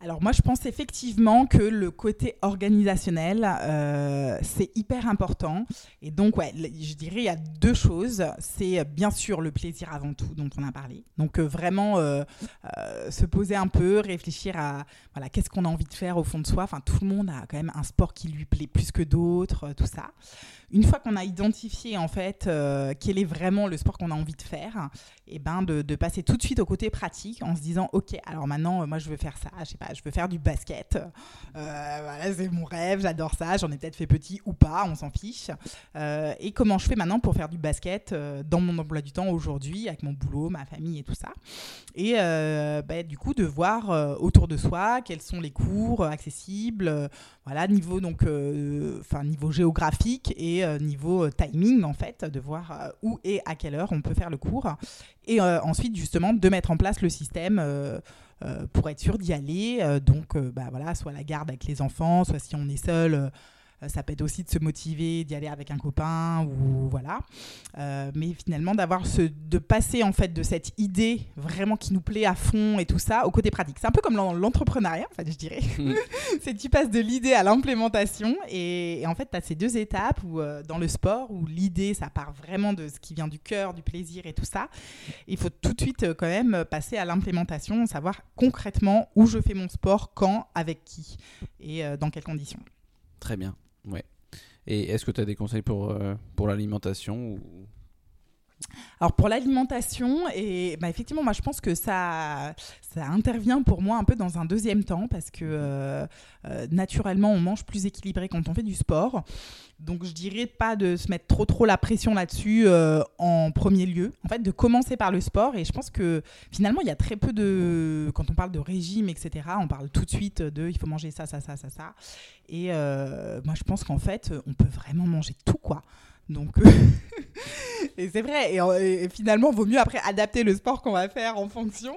Alors moi, je pense effectivement que le côté organisationnel, euh, c'est hyper important. Et donc, ouais, je dirais, il y a deux choses. C'est euh, bien sûr le plaisir avant tout, dont on a parlé. Donc vraiment se poser un peu, réfléchir à voilà, qu'est-ce qu'on a envie de faire au fond de soi. Enfin, tout le monde a quand même un sport qui lui plaît plus que d'autres, tout ça une fois qu'on a identifié en fait euh, quel est vraiment le sport qu'on a envie de faire, et eh ben de, passer tout de suite au côté pratique en se disant ok alors maintenant euh, moi je veux faire ça, je sais pas, je veux faire du basket, euh, voilà c'est mon rêve, j'adore ça, j'en ai peut-être fait petit ou pas, on s'en fiche. et comment je fais maintenant pour faire du basket dans mon emploi du temps aujourd'hui avec mon boulot, ma famille et tout ça? Et bah, du coup de voir autour de soi quels sont les cours accessibles, voilà niveau donc enfin niveau géographique et euh, niveau euh, timing, en fait, de voir euh, où et à quelle heure on peut faire le cours. Et ensuite, justement, de mettre en place le système. Pour être sûr d'y aller. donc, bah, voilà, soit la garde avec les enfants, soit si on est seul, euh, ça peut être aussi de se motiver, d'y aller avec un copain ou voilà. Euh, mais finalement d'avoir ce, de passer en fait de cette idée vraiment qui nous plaît à fond et tout ça au côté pratique. C'est un peu comme l'entrepreneuriat, en fait, je dirais. Mm. (laughs) c'est tu passes de l'idée à l'implémentation et, en fait tu as ces deux étapes où euh, dans le sport où l'idée ça part vraiment de ce qui vient du cœur, du plaisir et tout ça. Il faut tout de suite quand même passer à l'implémentation, savoir concrètement où je fais mon sport, quand, avec qui et dans quelles conditions. Très bien. Ouais. Et est-ce que tu as des conseils pour, euh, pour l'alimentation ou... Alors pour l'alimentation, et bah effectivement, moi je pense que ça, ça intervient pour moi un peu dans un deuxième temps parce que euh, euh, naturellement on mange plus équilibré quand on fait du sport. Donc je dirais pas de se mettre trop trop la pression là-dessus en premier lieu. En fait, de commencer par le sport. Et je pense que finalement il y a très peu de, quand on parle de régime, etc. On parle tout de suite de il faut manger ça, ça, ça, ça, ça. Et euh, moi, je pense qu'en fait, on peut vraiment manger tout, quoi. Donc, (laughs) et c'est vrai. Et, finalement, vaut mieux après adapter le sport qu'on va faire en fonction.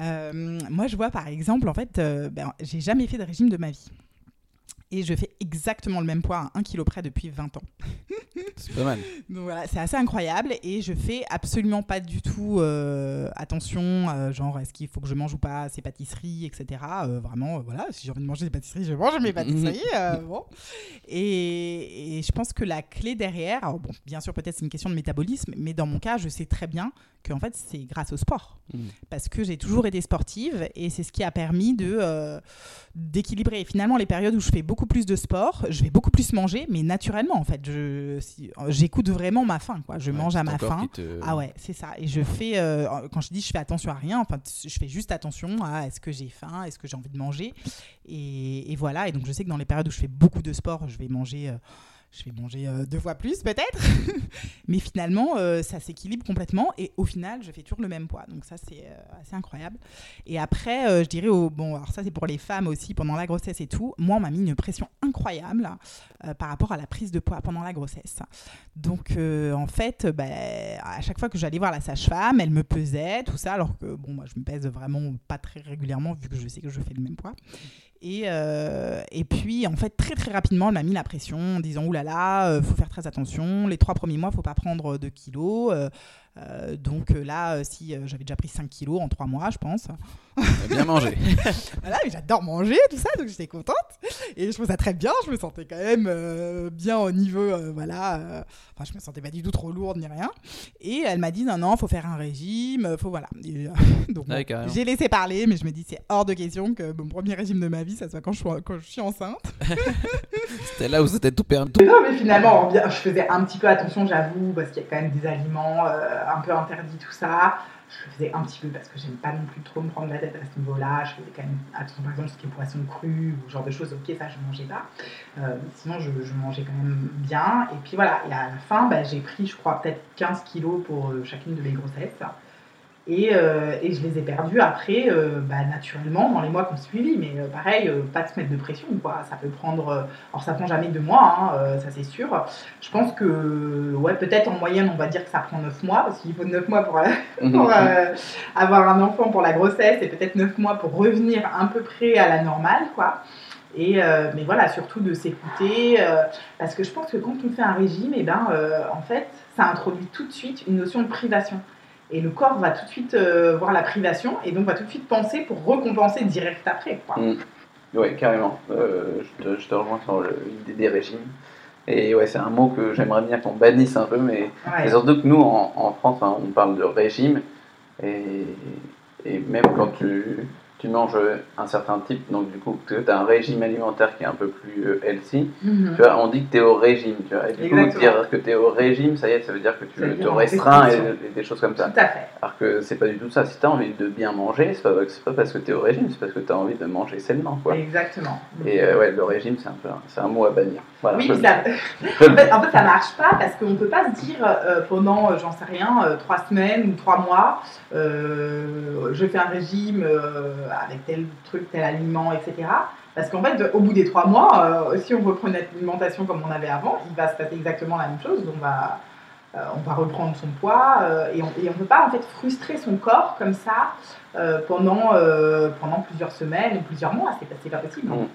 Euh, moi, je vois par exemple, en fait, euh, ben, j'ai jamais fait de régime de ma vie. Et je fais exactement le même poids à 1 kg près depuis 20 ans. (laughs) C'est pas mal. Donc voilà, c'est assez incroyable et je fais absolument pas du tout euh, attention, euh, genre est-ce qu'il faut que je mange ou pas ces pâtisseries, etc. Euh, vraiment, voilà, si j'ai envie de manger des pâtisseries, je mange mes pâtisseries. euh, bon. et, et je pense que la clé derrière, alors bon, bien sûr peut-être c'est une question de métabolisme, mais dans mon cas, je sais très bien que en fait c'est grâce au sport, Mm. parce que j'ai toujours été sportive et c'est ce qui a permis de d'équilibrer. Finalement, les périodes où je fais beaucoup plus de sport, je vais beaucoup plus manger, mais naturellement en fait, je si- j'écoute vraiment ma faim, quoi. Je Ouais, mange à ma faim. te- Ah ouais, c'est ça. Et je fais, euh, quand je dis je fais attention à rien, enfin, je fais juste attention à est-ce que j'ai faim, est-ce que j'ai envie de manger. Et, et voilà. Et donc, je sais que dans les périodes où je fais beaucoup de sport, je vais manger. euh, je vais manger euh, deux fois plus peut-être, (laughs) mais finalement euh, ça s'équilibre complètement et au final je fais toujours le même poids, donc ça c'est euh, assez incroyable. Et après je dirais bon alors ça c'est pour les femmes aussi pendant la grossesse et tout. Moi on m'a mis une pression incroyable par rapport à la prise de poids pendant la grossesse. Donc en fait, bah, à chaque fois que j'allais voir la sage-femme, elle me pesait, tout ça, alors que bon, moi je me pèse vraiment pas très régulièrement vu que je sais que je fais le même poids. Et, euh, et puis en fait très très rapidement, elle m'a mis la pression en disant oulala, là là, faut faire très attention. Les trois premiers mois, faut pas prendre de kilos. Euh, donc euh, là, euh, si j'avais déjà pris 5 kilos en 3 mois, je pense. Bien mangé. (laughs) Voilà, mais j'adore manger, tout ça, donc j'étais contente. Et je trouvais ça très bien, je me sentais quand même euh, bien au niveau, euh, voilà. euh, Enfin, je me sentais pas du tout trop lourde ni rien. Et elle m'a dit, non, non, faut faire un régime, faut voilà. Et, euh, (laughs) donc Ouais, j'ai laissé parler, mais je me dis, c'est hors de question que mon premier régime de ma vie, ça soit quand je suis, quand je suis enceinte. (laughs) C'était là où c'était tout perdu. Non, mais finalement, je faisais un petit peu attention, j'avoue, parce qu'il y a quand même des aliments euh, un peu interdits, tout ça. Je faisais un petit peu parce que j'aime pas non plus trop me prendre la tête à ce niveau-là. Je faisais quand même attention, par exemple, ce qui est poisson cru ou ce genre de choses. Ok, ça, je mangeais pas. Euh, sinon, je, je mangeais quand même bien. Et puis voilà, et à la fin, bah, j'ai pris, je crois, peut-être 15 kilos pour euh, chacune de mes grossesses. Et, euh, et je les ai perdus après, euh, bah, naturellement, dans les mois qui ont suivi. Mais euh, pareil, euh, pas de se mettre de pression, quoi. Ça peut prendre. euh, alors, ça prend jamais deux mois, hein, euh, ça c'est sûr. Je pense que, ouais, peut-être en moyenne, on va dire que ça prend neuf mois, parce qu'il faut neuf mois pour, (laughs) pour euh, avoir un enfant pour la grossesse et peut-être neuf mois pour revenir à peu près à la normale, quoi. Et, euh, mais voilà, surtout de s'écouter, euh, parce que je pense que quand on fait un régime, et ben, euh, en fait, ça introduit tout de suite une notion de privation. Et le corps va tout de suite euh, voir la privation et donc va tout de suite penser pour récompenser direct après. Quoi. Oui, carrément. Euh, je, te, je te rejoins sur l'idée des régimes. Et ouais, c'est un mot que j'aimerais bien qu'on bannisse un peu, mais Ouais. Surtout que nous, en, en France, hein, on parle de régime, et, et même quand tu, tu manges un certain type, donc du coup, tu as un régime alimentaire qui est un peu plus euh, healthy, Mhm. tu vois, on dit que tu es au régime, tu vois, et du coup, dire que tu es au régime, ça y est, ça veut dire que tu Ça te restreins et, des choses comme ça. Tout à fait. Alors que c'est pas du tout ça. Si tu as envie de bien manger, c'est pas, c'est pas parce que tu es au régime, c'est parce que tu as envie de manger sainement, quoi. Exactement. Et euh, ouais, le régime, c'est un, peu c'est un mot à bannir. Voilà, Oui, ça, (laughs) en, fait, en fait, ça marche pas parce qu'on peut pas se dire euh, pendant, euh, j'en sais rien, euh, trois semaines ou trois mois, euh, je fais un régime euh, avec tel truc, tel aliment, etc. Parce qu'en fait, au bout des trois mois, euh, si on reprend une alimentation comme on avait avant, il va se passer exactement la même chose. On va, euh, on va reprendre son poids euh, et on ne peut pas en fait frustrer son corps comme ça pendant, pendant plusieurs semaines ou plusieurs mois. C'est pas, pas possible. hein. Mm.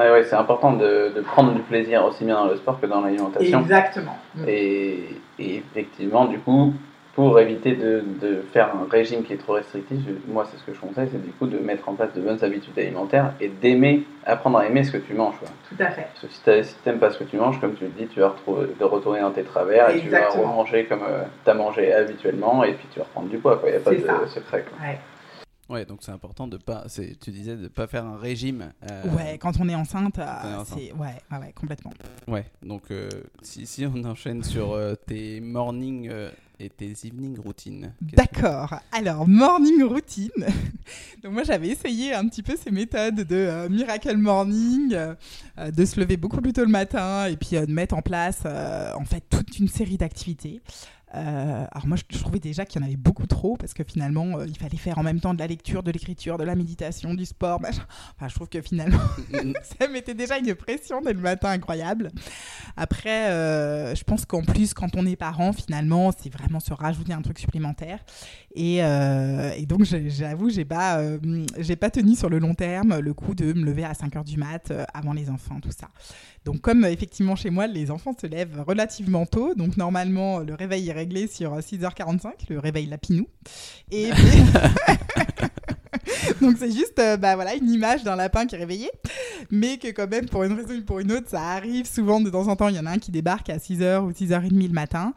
Ouais, ouais, c'est important de, de prendre du plaisir aussi bien dans le sport que dans l'alimentation. Exactement. Et, et effectivement, du coup, pour éviter de, de faire un régime qui est trop restrictif, je- moi c'est ce que je conseille, c'est du coup de mettre en place de bonnes habitudes alimentaires et d'aimer, apprendre à aimer ce que tu manges. quoi. Tout à fait. Parce que si si t'aimes pas ce que tu manges, comme tu le dis, tu vas retrouver, de retourner dans tes travers et tu vas remanger comme tu as mangé habituellement et puis tu vas reprendre du poids. Il n'y a pas C'est de ça. secret. Quoi. Ouais. Ouais, donc c'est important de pas, c'est- tu disais de pas faire un régime. euh, Ouais, quand on est enceinte, euh, c'est ouais, ouais, ouais, complètement. Ouais, donc euh, si, si on enchaîne sur euh, tes morning euh, et tes evening routines. D'accord. Alors, morning routine. (laughs) Donc moi, j'avais essayé un petit peu ces méthodes de euh, miracle morning, euh, de se lever beaucoup plus tôt le matin et puis euh, de mettre en place en fait toute une série d'activités. Euh, alors moi, je, trouvais déjà qu'il y en avait beaucoup trop parce que finalement, euh, il fallait faire en même temps de la lecture, de l'écriture, de la méditation, du sport. Machin. Enfin, je trouve que finalement, (laughs) ça mettait déjà une pression dès le matin incroyable. Après, euh, je pense qu'en plus, quand on est parent, finalement, c'est vraiment se rajouter un truc supplémentaire. Et, et donc, j'avoue, j'ai pas, j'ai pas tenu sur le long terme le coup de me lever à 5 h du mat avant les enfants, tout ça. Donc, comme effectivement chez moi, les enfants se lèvent relativement tôt, donc normalement, le réveil est réglé sur 6h45, le réveil lapinou. Et (laughs) (laughs) Donc c'est juste euh, bah, voilà, une image d'un lapin qui est réveillé, mais que quand même, pour une raison ou pour une autre, ça arrive souvent de temps en temps. Il y en a un qui débarque à 6h ou 6h30 le matin.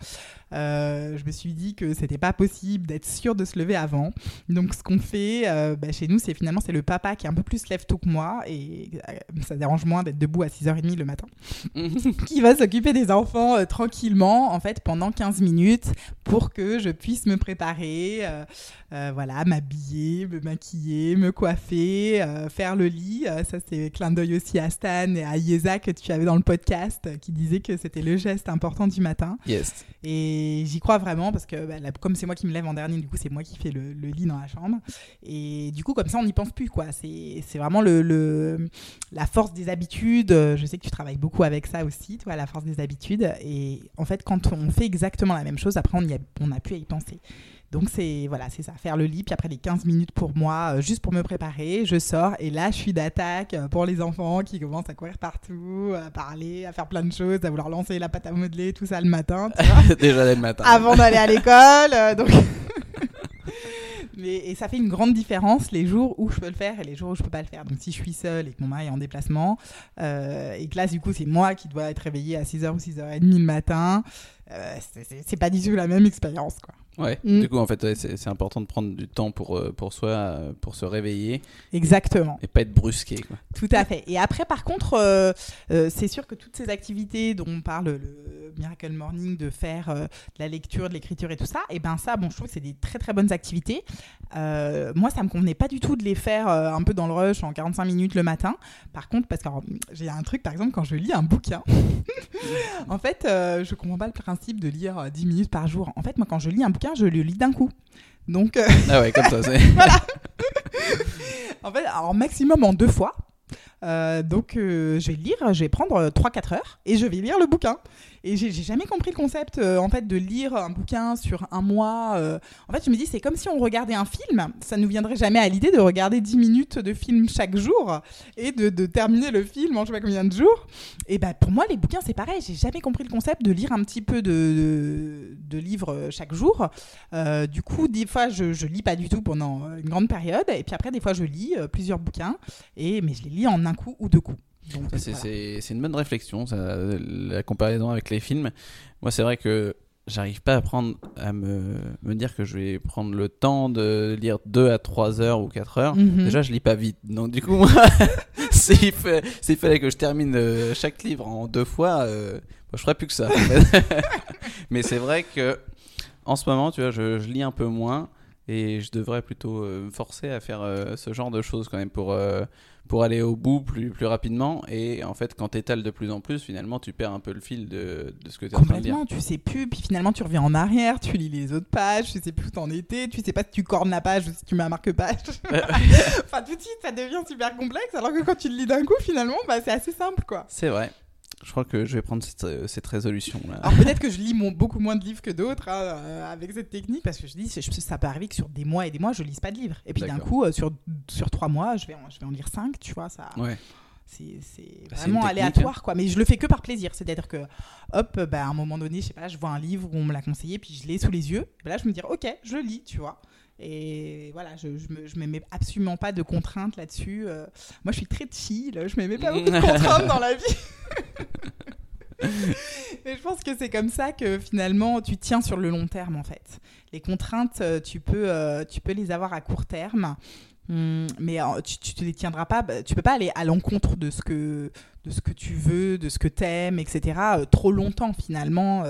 Euh, je me suis dit que c'était pas possible d'être sûr de se lever avant. Donc ce qu'on fait euh, bah, chez nous, c'est finalement c'est le papa qui est un peu plus lève tôt que moi et euh, ça dérange moins d'être debout à 6h30 le matin, (laughs) qui va s'occuper des enfants tranquillement en fait pendant 15 minutes pour que je puisse me préparer, voilà, m'habiller, me maquiller, me coiffer, faire le lit. ça c'est clin d'œil aussi à Stan et à Yeza que tu avais dans le podcast qui disait que c'était le geste important du matin. Yes. Et j'y crois vraiment parce que bah, comme c'est moi qui me lève en dernier, du coup, c'est moi qui fais le, lit dans la chambre. Et du coup, comme ça, on n'y pense plus. quoi. C'est vraiment le, la force des habitudes. Je sais que tu travailles beaucoup avec ça aussi, toi, la force des habitudes. Et en fait, quand on fait exactement la même chose, après, on n'a plus à y penser. Donc c'est voilà, c'est ça, faire le lit, puis après les 15 minutes pour moi, euh, juste pour me préparer, je sors et là je suis d'attaque euh, pour les enfants qui commencent à courir partout, à parler, à faire plein de choses, à vouloir lancer la pâte à modeler, tout ça le matin. (laughs) Déjà le matin. Avant d'aller à l'école, euh, donc. (laughs) (laughs) Mais, et ça fait une grande différence les jours où je peux le faire et les jours où je peux pas le faire. Donc si je suis seule et que mon mari est en déplacement, et que là du coup c'est moi qui dois être réveillée à 6h ou 6h30 le matin, euh, c'est pas du tout la même expérience quoi. Ouais, mm. du coup, en fait, c'est important de prendre du temps pour, euh, pour soi, euh, pour se réveiller. Exactement. Et pas être brusqué. Quoi. Tout à fait. Et après, par contre, euh, c'est sûr que toutes ces activités dont on parle, le Miracle Morning, de faire de la lecture, de l'écriture et tout ça, et eh ben ça, bon, je trouve que c'est des très très bonnes activités. moi, ça me convenait pas du tout de les faire un peu dans le rush en 45 minutes le matin. Par contre, parce que j'ai un truc, par exemple, quand je lis un bouquin, (laughs) en fait, je comprends pas le principe de lire 10 minutes par jour. En fait, moi, quand je lis un bouquin, je le lis d'un coup. Donc, euh, Ah ouais, comme ça, c'est. (laughs) en fait, en maximum en deux fois. Euh, donc, euh, je vais lire, je vais prendre 3-4 heures et je vais lire le bouquin. Et j'ai jamais compris le concept euh, en fait de lire un bouquin sur un mois. Euh. En fait, je me dis c'est comme si on regardait un film. Ça nous viendrait jamais à l'idée de regarder 10 minutes de film chaque jour et de, terminer le film en je sais pas combien de jours. Et bah pour moi les bouquins c'est pareil. J'ai jamais compris le concept de lire un petit peu de, de, livres euh, chaque jour. du coup, des fois je, je lis pas du tout pendant une grande période et puis après des fois je lis plusieurs bouquins et mais je les lis en un coup ou deux coups. C'est une bonne réflexion, ça, la comparaison avec les films. Moi, c'est vrai que j'arrive pas à, prendre, à me, me, dire que je vais prendre le temps de lire 2 à 3 heures ou 4 heures. Mhm. Déjà, je lis pas vite. Donc, du coup, (laughs) s'il fallait que je termine euh, chaque livre en deux fois, euh, je ferais plus que ça. (laughs) Mais c'est vrai que en ce moment, tu vois, je, je, lis un peu moins et je devrais plutôt euh, me forcer à faire ce genre de choses quand même pour pour aller au bout plus, plus rapidement. Et en fait, quand tu étales de plus en plus, finalement, tu perds un peu le fil de, de ce que tu es en train de dire. tu sais plus. Puis finalement, tu reviens en arrière, tu lis les autres pages, tu sais plus où t'en étais, tu sais pas si tu cornes la page ou si tu mets un marque-page. (laughs) enfin, tout de suite, ça devient super complexe. Alors que quand tu le lis d'un coup, finalement, bah, c'est assez simple, quoi. C'est vrai. Je crois que je vais prendre cette, euh, cette résolution-là. Alors peut-être que je lis mon, beaucoup moins de livres que d'autres hein, euh, avec cette technique, parce que je dis, ça peut arriver que sur des mois et des mois, je lise pas de livres. Et puis d'un coup, euh, sur, sur trois mois, je vais, en, je vais en lire cinq, tu vois. Ça, ouais. C'est bah, vraiment aléatoire, quoi. Mais je le fais que par plaisir. C'est-à-dire que, hop, bah, à un moment donné, je sais pas, je vois un livre où on me l'a conseillé, puis je l'ai sous les yeux. Et là, je me dis, ok, je lis, tu vois. Et voilà, je ne mets absolument pas de contraintes là-dessus. moi, je suis très chill, je ne mets pas beaucoup de (laughs) contraintes dans la vie. (laughs) Et je pense que c'est comme ça que finalement tu tiens sur le long terme en fait. Les contraintes, euh, tu peux, euh, tu peux les avoir à court terme, hum, mais euh, tu, ne les tiendras pas. Bah, tu peux pas aller à l'encontre de ce que de ce que tu veux, de ce que t'aimes, etc. trop longtemps finalement.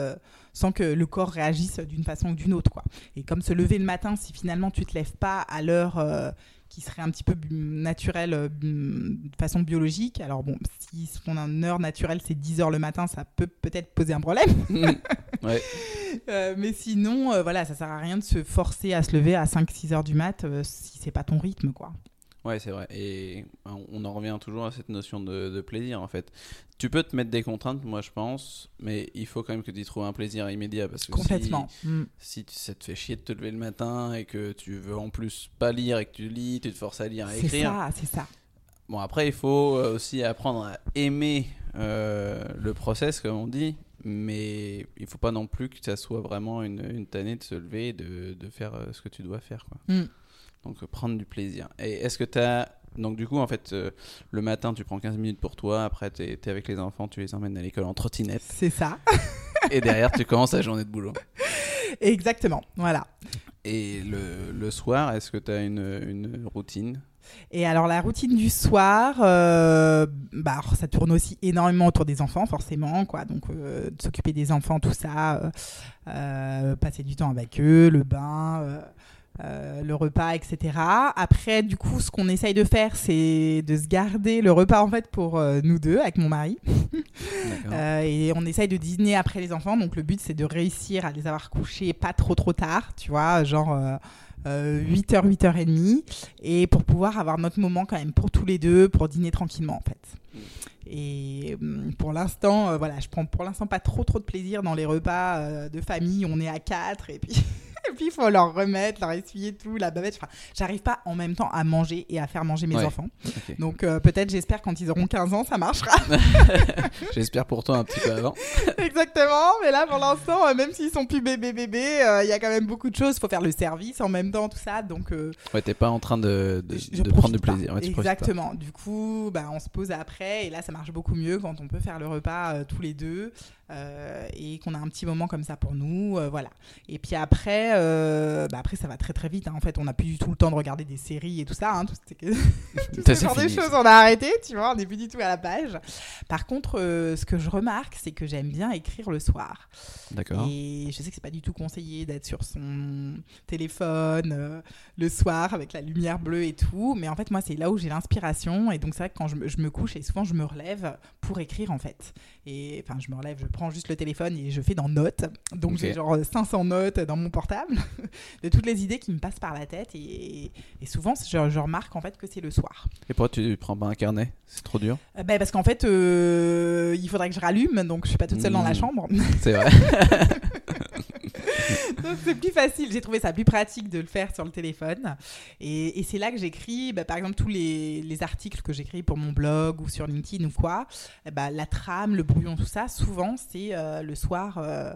Sans que le corps réagisse d'une façon ou d'une autre. Quoi. Et comme se lever le matin, si finalement tu te lèves pas à l'heure qui serait un petit peu naturel euh, de façon biologique. Alors bon, si son heure naturelle c'est 10 heures le matin, ça peut peut-être poser un problème. (laughs) Ouais. (laughs) Euh, mais sinon, euh, voilà, ça sert à rien de se forcer à se lever à 5-6 heures du mat euh, si c'est pas ton rythme, quoi. Ouais, c'est vrai. Et on en revient toujours à cette notion de, de plaisir, en fait. Tu peux te mettre des contraintes, moi, je pense, mais il faut quand même que tu y trouves un plaisir immédiat. Parce que si- Complètement. Mm. Si, ça te fait chier de te lever le matin et que tu veux en plus pas lire et que tu lis, tu te forces à lire, à C'est écrire. ça, c'est ça. Bon, après, il faut euh, aussi apprendre à aimer euh, le process, comme on dit, mais il faut pas non plus que ça soit vraiment une, une tannée de se lever et de, de faire euh, ce que tu dois faire. Quoi. Mm. Donc, euh, prendre du plaisir. Et est-ce que tu as. Donc, du coup, en fait, euh, le matin, tu prends 15 minutes pour toi, après, tu es, avec les enfants, tu les emmènes à l'école en trottinette, C'est ça. (laughs) et derrière, tu commences ta journée de boulot. Exactement. Voilà. Et le, le soir, est-ce que tu as une, une routine? Et alors la routine du soir, euh, bah, ça tourne aussi énormément autour des enfants, forcément, quoi. Donc euh, s'occuper des enfants, tout ça, euh, passer du temps avec eux, le bain. Euh, le repas, etc. Après, du coup, ce qu'on essaye de faire, c'est de se garder le repas en fait pour euh, nous deux avec mon mari. (laughs) Euh, et on essaye de dîner après les enfants. Donc le but, c'est de réussir à les avoir couchés pas trop trop tard, tu vois, genre euh, euh, 8h, 8h30. Et pour pouvoir avoir notre moment quand même pour tous les deux, pour dîner tranquillement en fait. Et hum, pour l'instant, voilà, je prends pour l'instant pas trop trop de plaisir dans les repas de famille. On est à 4 et puis. (laughs) Et puis il faut leur remettre, leur essuyer tout, la bavette. Enfin, j'arrive pas en même temps à manger et à faire manger mes Ouais. enfants. Donc euh, peut-être, j'espère, quand ils auront 15 ans, ça marchera. (laughs) (laughs) J'espère pour toi un petit peu avant. Exactement, mais là pour l'instant, euh, même s'ils sont plus bébés bébés, euh, il y a quand même beaucoup de choses. Il faut faire le service en même temps, tout ça. Donc, euh, Ouais, t'es pas en train de, de, je- de je prendre du plaisir. Ouais. Exactement. Du coup, bah, on se pose après et là ça marche beaucoup mieux quand on peut faire le repas tous les deux euh, et qu'on a un petit moment comme ça pour nous. euh, voilà. Et puis après, euh, bah, après ça va très très vite. hein. En fait, on n'a plus du tout le temps de regarder des séries et tout ça. hein. Tout, tout (laughs) Ça, ce genre de choses, on a arrêté. Tu vois, on n'est plus du tout à la page. Par contre, ce que je remarque, c'est que j'aime bien écrire le soir. D'accord. Et je sais que c'est pas du tout conseillé d'être sur son téléphone le soir avec la lumière bleue et tout. Mais en fait, moi, c'est là où j'ai l'inspiration. Et donc, c'est vrai que quand je me, je me couche, et souvent, je me relève pour écrire, en fait. Et enfin, je me relève, je prends juste le téléphone et je fais dans notes. Donc, j'ai genre 500 notes dans mon portable (laughs) de toutes les idées qui me passent par la tête. Et, et souvent, je, je remarque, en fait, que c'est le soir. Et pourquoi tu prends pas un carnet? C'est trop dur Euh, ben, parce qu'en fait, euh, il faudrait que je rallume. Donc, je suis pas toute seule dans la Mmh. chambre. C'est vrai. (laughs) (laughs) Donc c'est plus facile, j'ai trouvé ça plus pratique de le faire sur le téléphone. Et, c'est là que j'écris, bah, par exemple, tous les, les articles que j'écris pour mon blog ou sur LinkedIn ou quoi, bah, la trame, le brouillon, tout ça, souvent c'est euh, le soir, euh,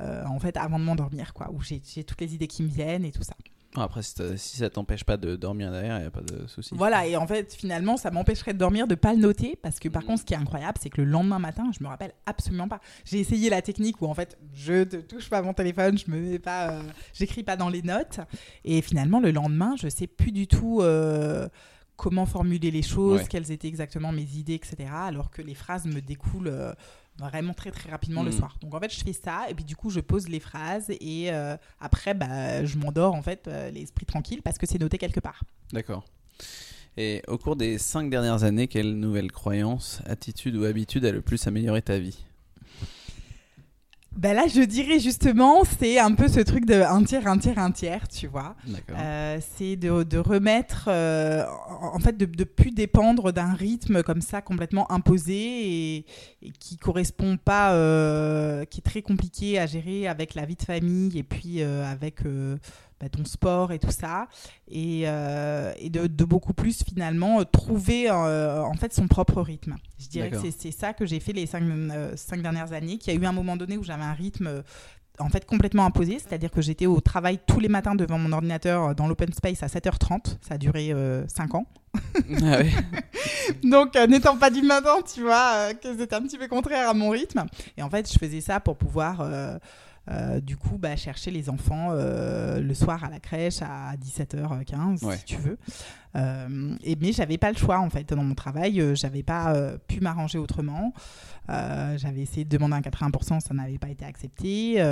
euh, en fait, avant de m'endormir, quoi, où j'ai toutes les idées qui me viennent et tout ça. Après, si, ça t'empêche pas de dormir derrière, il a pas de souci. Voilà, et en fait, finalement, ça m'empêcherait de dormir de pas le noter, parce que par Mhm. contre, ce qui est incroyable, c'est que le lendemain matin, je me rappelle absolument pas. J'ai essayé la technique où en fait, je ne touche pas mon téléphone, je me mets pas, euh, j'écris pas dans les notes, et finalement, le lendemain, je sais plus du tout. euh, comment formuler les choses, Ouais. quelles étaient exactement mes idées, etc. Alors que les phrases me découlent euh, vraiment très très rapidement le Mhm. soir. Donc en fait, je fais ça et puis du coup, je pose les phrases et euh, après, bah, je m'endors en fait euh, l'esprit tranquille parce que c'est noté quelque part. D'accord. Et au cours des cinq dernières années, quelle nouvelle croyance, attitude ou habitude a le plus amélioré ta vie? Ben là, je dirais justement, c'est un peu ce truc de un tiers, un tiers, un tiers, tu vois. D'accord. Euh, c'est de, de remettre, euh, en fait, de, de plus dépendre d'un rythme comme ça complètement imposé et, et qui correspond pas, euh, qui est très compliqué à gérer avec la vie de famille et puis euh, avec euh, bah, ton sport et tout ça, et, euh, et de, de beaucoup plus finalement euh, trouver euh, en fait son propre rythme. Je dirais que c'est ça que j'ai fait les cinq, euh, cinq dernières années, qu'il y a eu un moment donné où j'avais un rythme euh, en fait complètement imposé, c'est-à-dire que j'étais au travail tous les matins devant mon ordinateur euh, dans l'open space à 7h30, ça a duré 5 ans. Ah. (laughs) Donc euh, n'étant pas du matin, tu vois, euh, que c'était un petit peu contraire à mon rythme. Et en fait, je faisais ça pour pouvoir euh, du coup bah, chercher les enfants euh, le soir à la crèche à 17h15 Ouais. si tu veux. Euh, et, mais j'avais pas le choix en fait dans mon travail, euh, j'avais pas pu m'arranger autrement. J'avais essayé de demander un 80%, ça n'avait pas été accepté,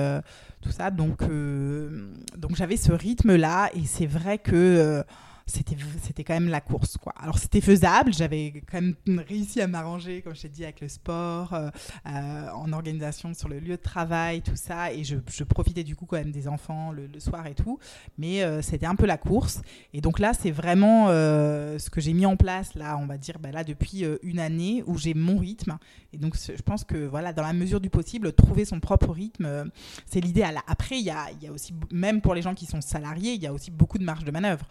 tout ça. Donc, donc j'avais ce rythme-là et c'est vrai que c'était c'était quand même la course quoi. Alors c'était faisable j'avais quand même réussi à m'arranger comme je t'ai dit avec le sport euh, euh, en organisation sur le lieu de travail tout ça et je, je profitais du coup quand même des enfants le, soir et tout. Mais euh, c'était un peu la course. Et donc là c'est vraiment ce que j'ai mis en place là on va dire bah, là depuis une année où j'ai mon rythme. Et donc je pense que voilà dans la mesure du possible trouver son propre rythme c'est l'idéal. Après il y a, y a aussi même pour les gens qui sont salariés il y a aussi beaucoup de marge de manœuvre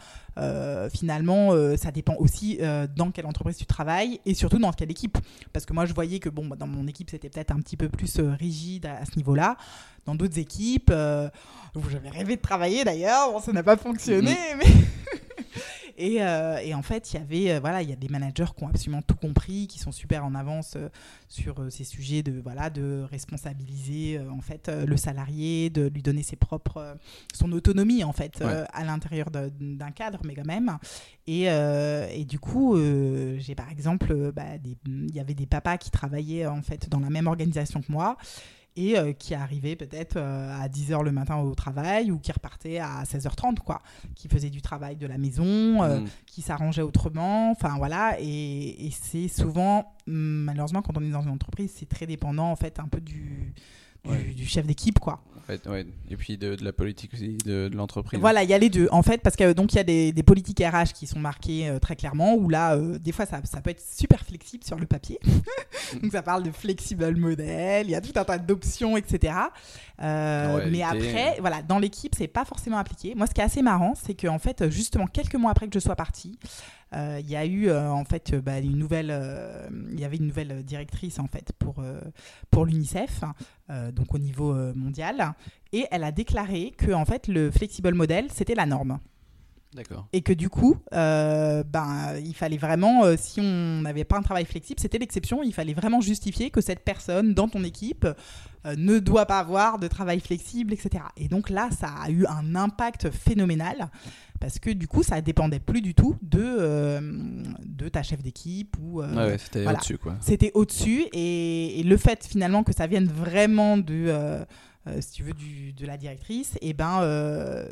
finalement, euh, ça dépend aussi euh, dans quelle entreprise tu travailles et surtout dans quelle équipe. Parce que moi, je voyais que bon, bah, dans mon équipe, c'était peut-être un petit peu plus euh, rigide à, à ce niveau-là. Dans d'autres équipes, euh, où j'avais rêvé de travailler d'ailleurs, bon, ça n'a pas fonctionné, mais. (laughs) Et, euh, et en fait, il y avait, euh, voilà, il y a des managers qui ont absolument tout compris, qui sont super en avance euh, sur ces sujets de, voilà, de responsabiliser en fait le salarié, de lui donner ses propres, son autonomie en fait Ouais. à l'intérieur d'un cadre, mais quand même. Et, et du coup, j'ai par exemple, bah, il y avait des papas qui travaillaient en fait dans la même organisation que moi et euh, qui arrivaient peut-être euh, à 10h le matin au travail ou qui repartaient à 16h30 quoi, qui faisaient du travail de la maison, euh, Mm. qui s'arrangeaient autrement, enfin voilà, et, et c'est souvent, malheureusement quand on est dans une entreprise, c'est très dépendant en fait un peu du, du, Ouais. du chef d'équipe quoi. En ouais. Et puis de, de la politique aussi, de, de l'entreprise. Voilà, il y a les deux. En fait, parce que donc il y a des, des politiques RH qui sont marquées euh, très clairement, où là, euh, des fois, ça, ça peut être super flexible sur le papier. (laughs) donc ça parle de flexible model, il y a tout un tas d'options, etc. Euh, En réalité, mais après, voilà, dans l'équipe, c'est pas forcément appliqué. Moi, ce qui est assez marrant, c'est qu'en fait, justement, quelques mois après que je sois partie, il y a eu euh, en fait euh, bah, une nouvelle, euh, il y avait une nouvelle directrice en fait pour euh, pour l'UNICEF, euh, donc au niveau euh, mondial, et elle a déclaré que en fait le flexible model c'était la norme D'accord. et que du coup, euh, ben il fallait vraiment, euh, si on n'avait pas un travail flexible, c'était l'exception. Il fallait vraiment justifier que cette personne dans ton équipe euh, ne doit pas avoir de travail flexible, etc. Et donc là, ça a eu un impact phénoménal parce que du coup, ça dépendait plus du tout de de ta chef d'équipe ou Ouais, c'était voilà. au-dessus, quoi. c'était au-dessus et, et le fait finalement que ça vienne vraiment de, euh, si tu veux, du, de la directrice, et ben euh,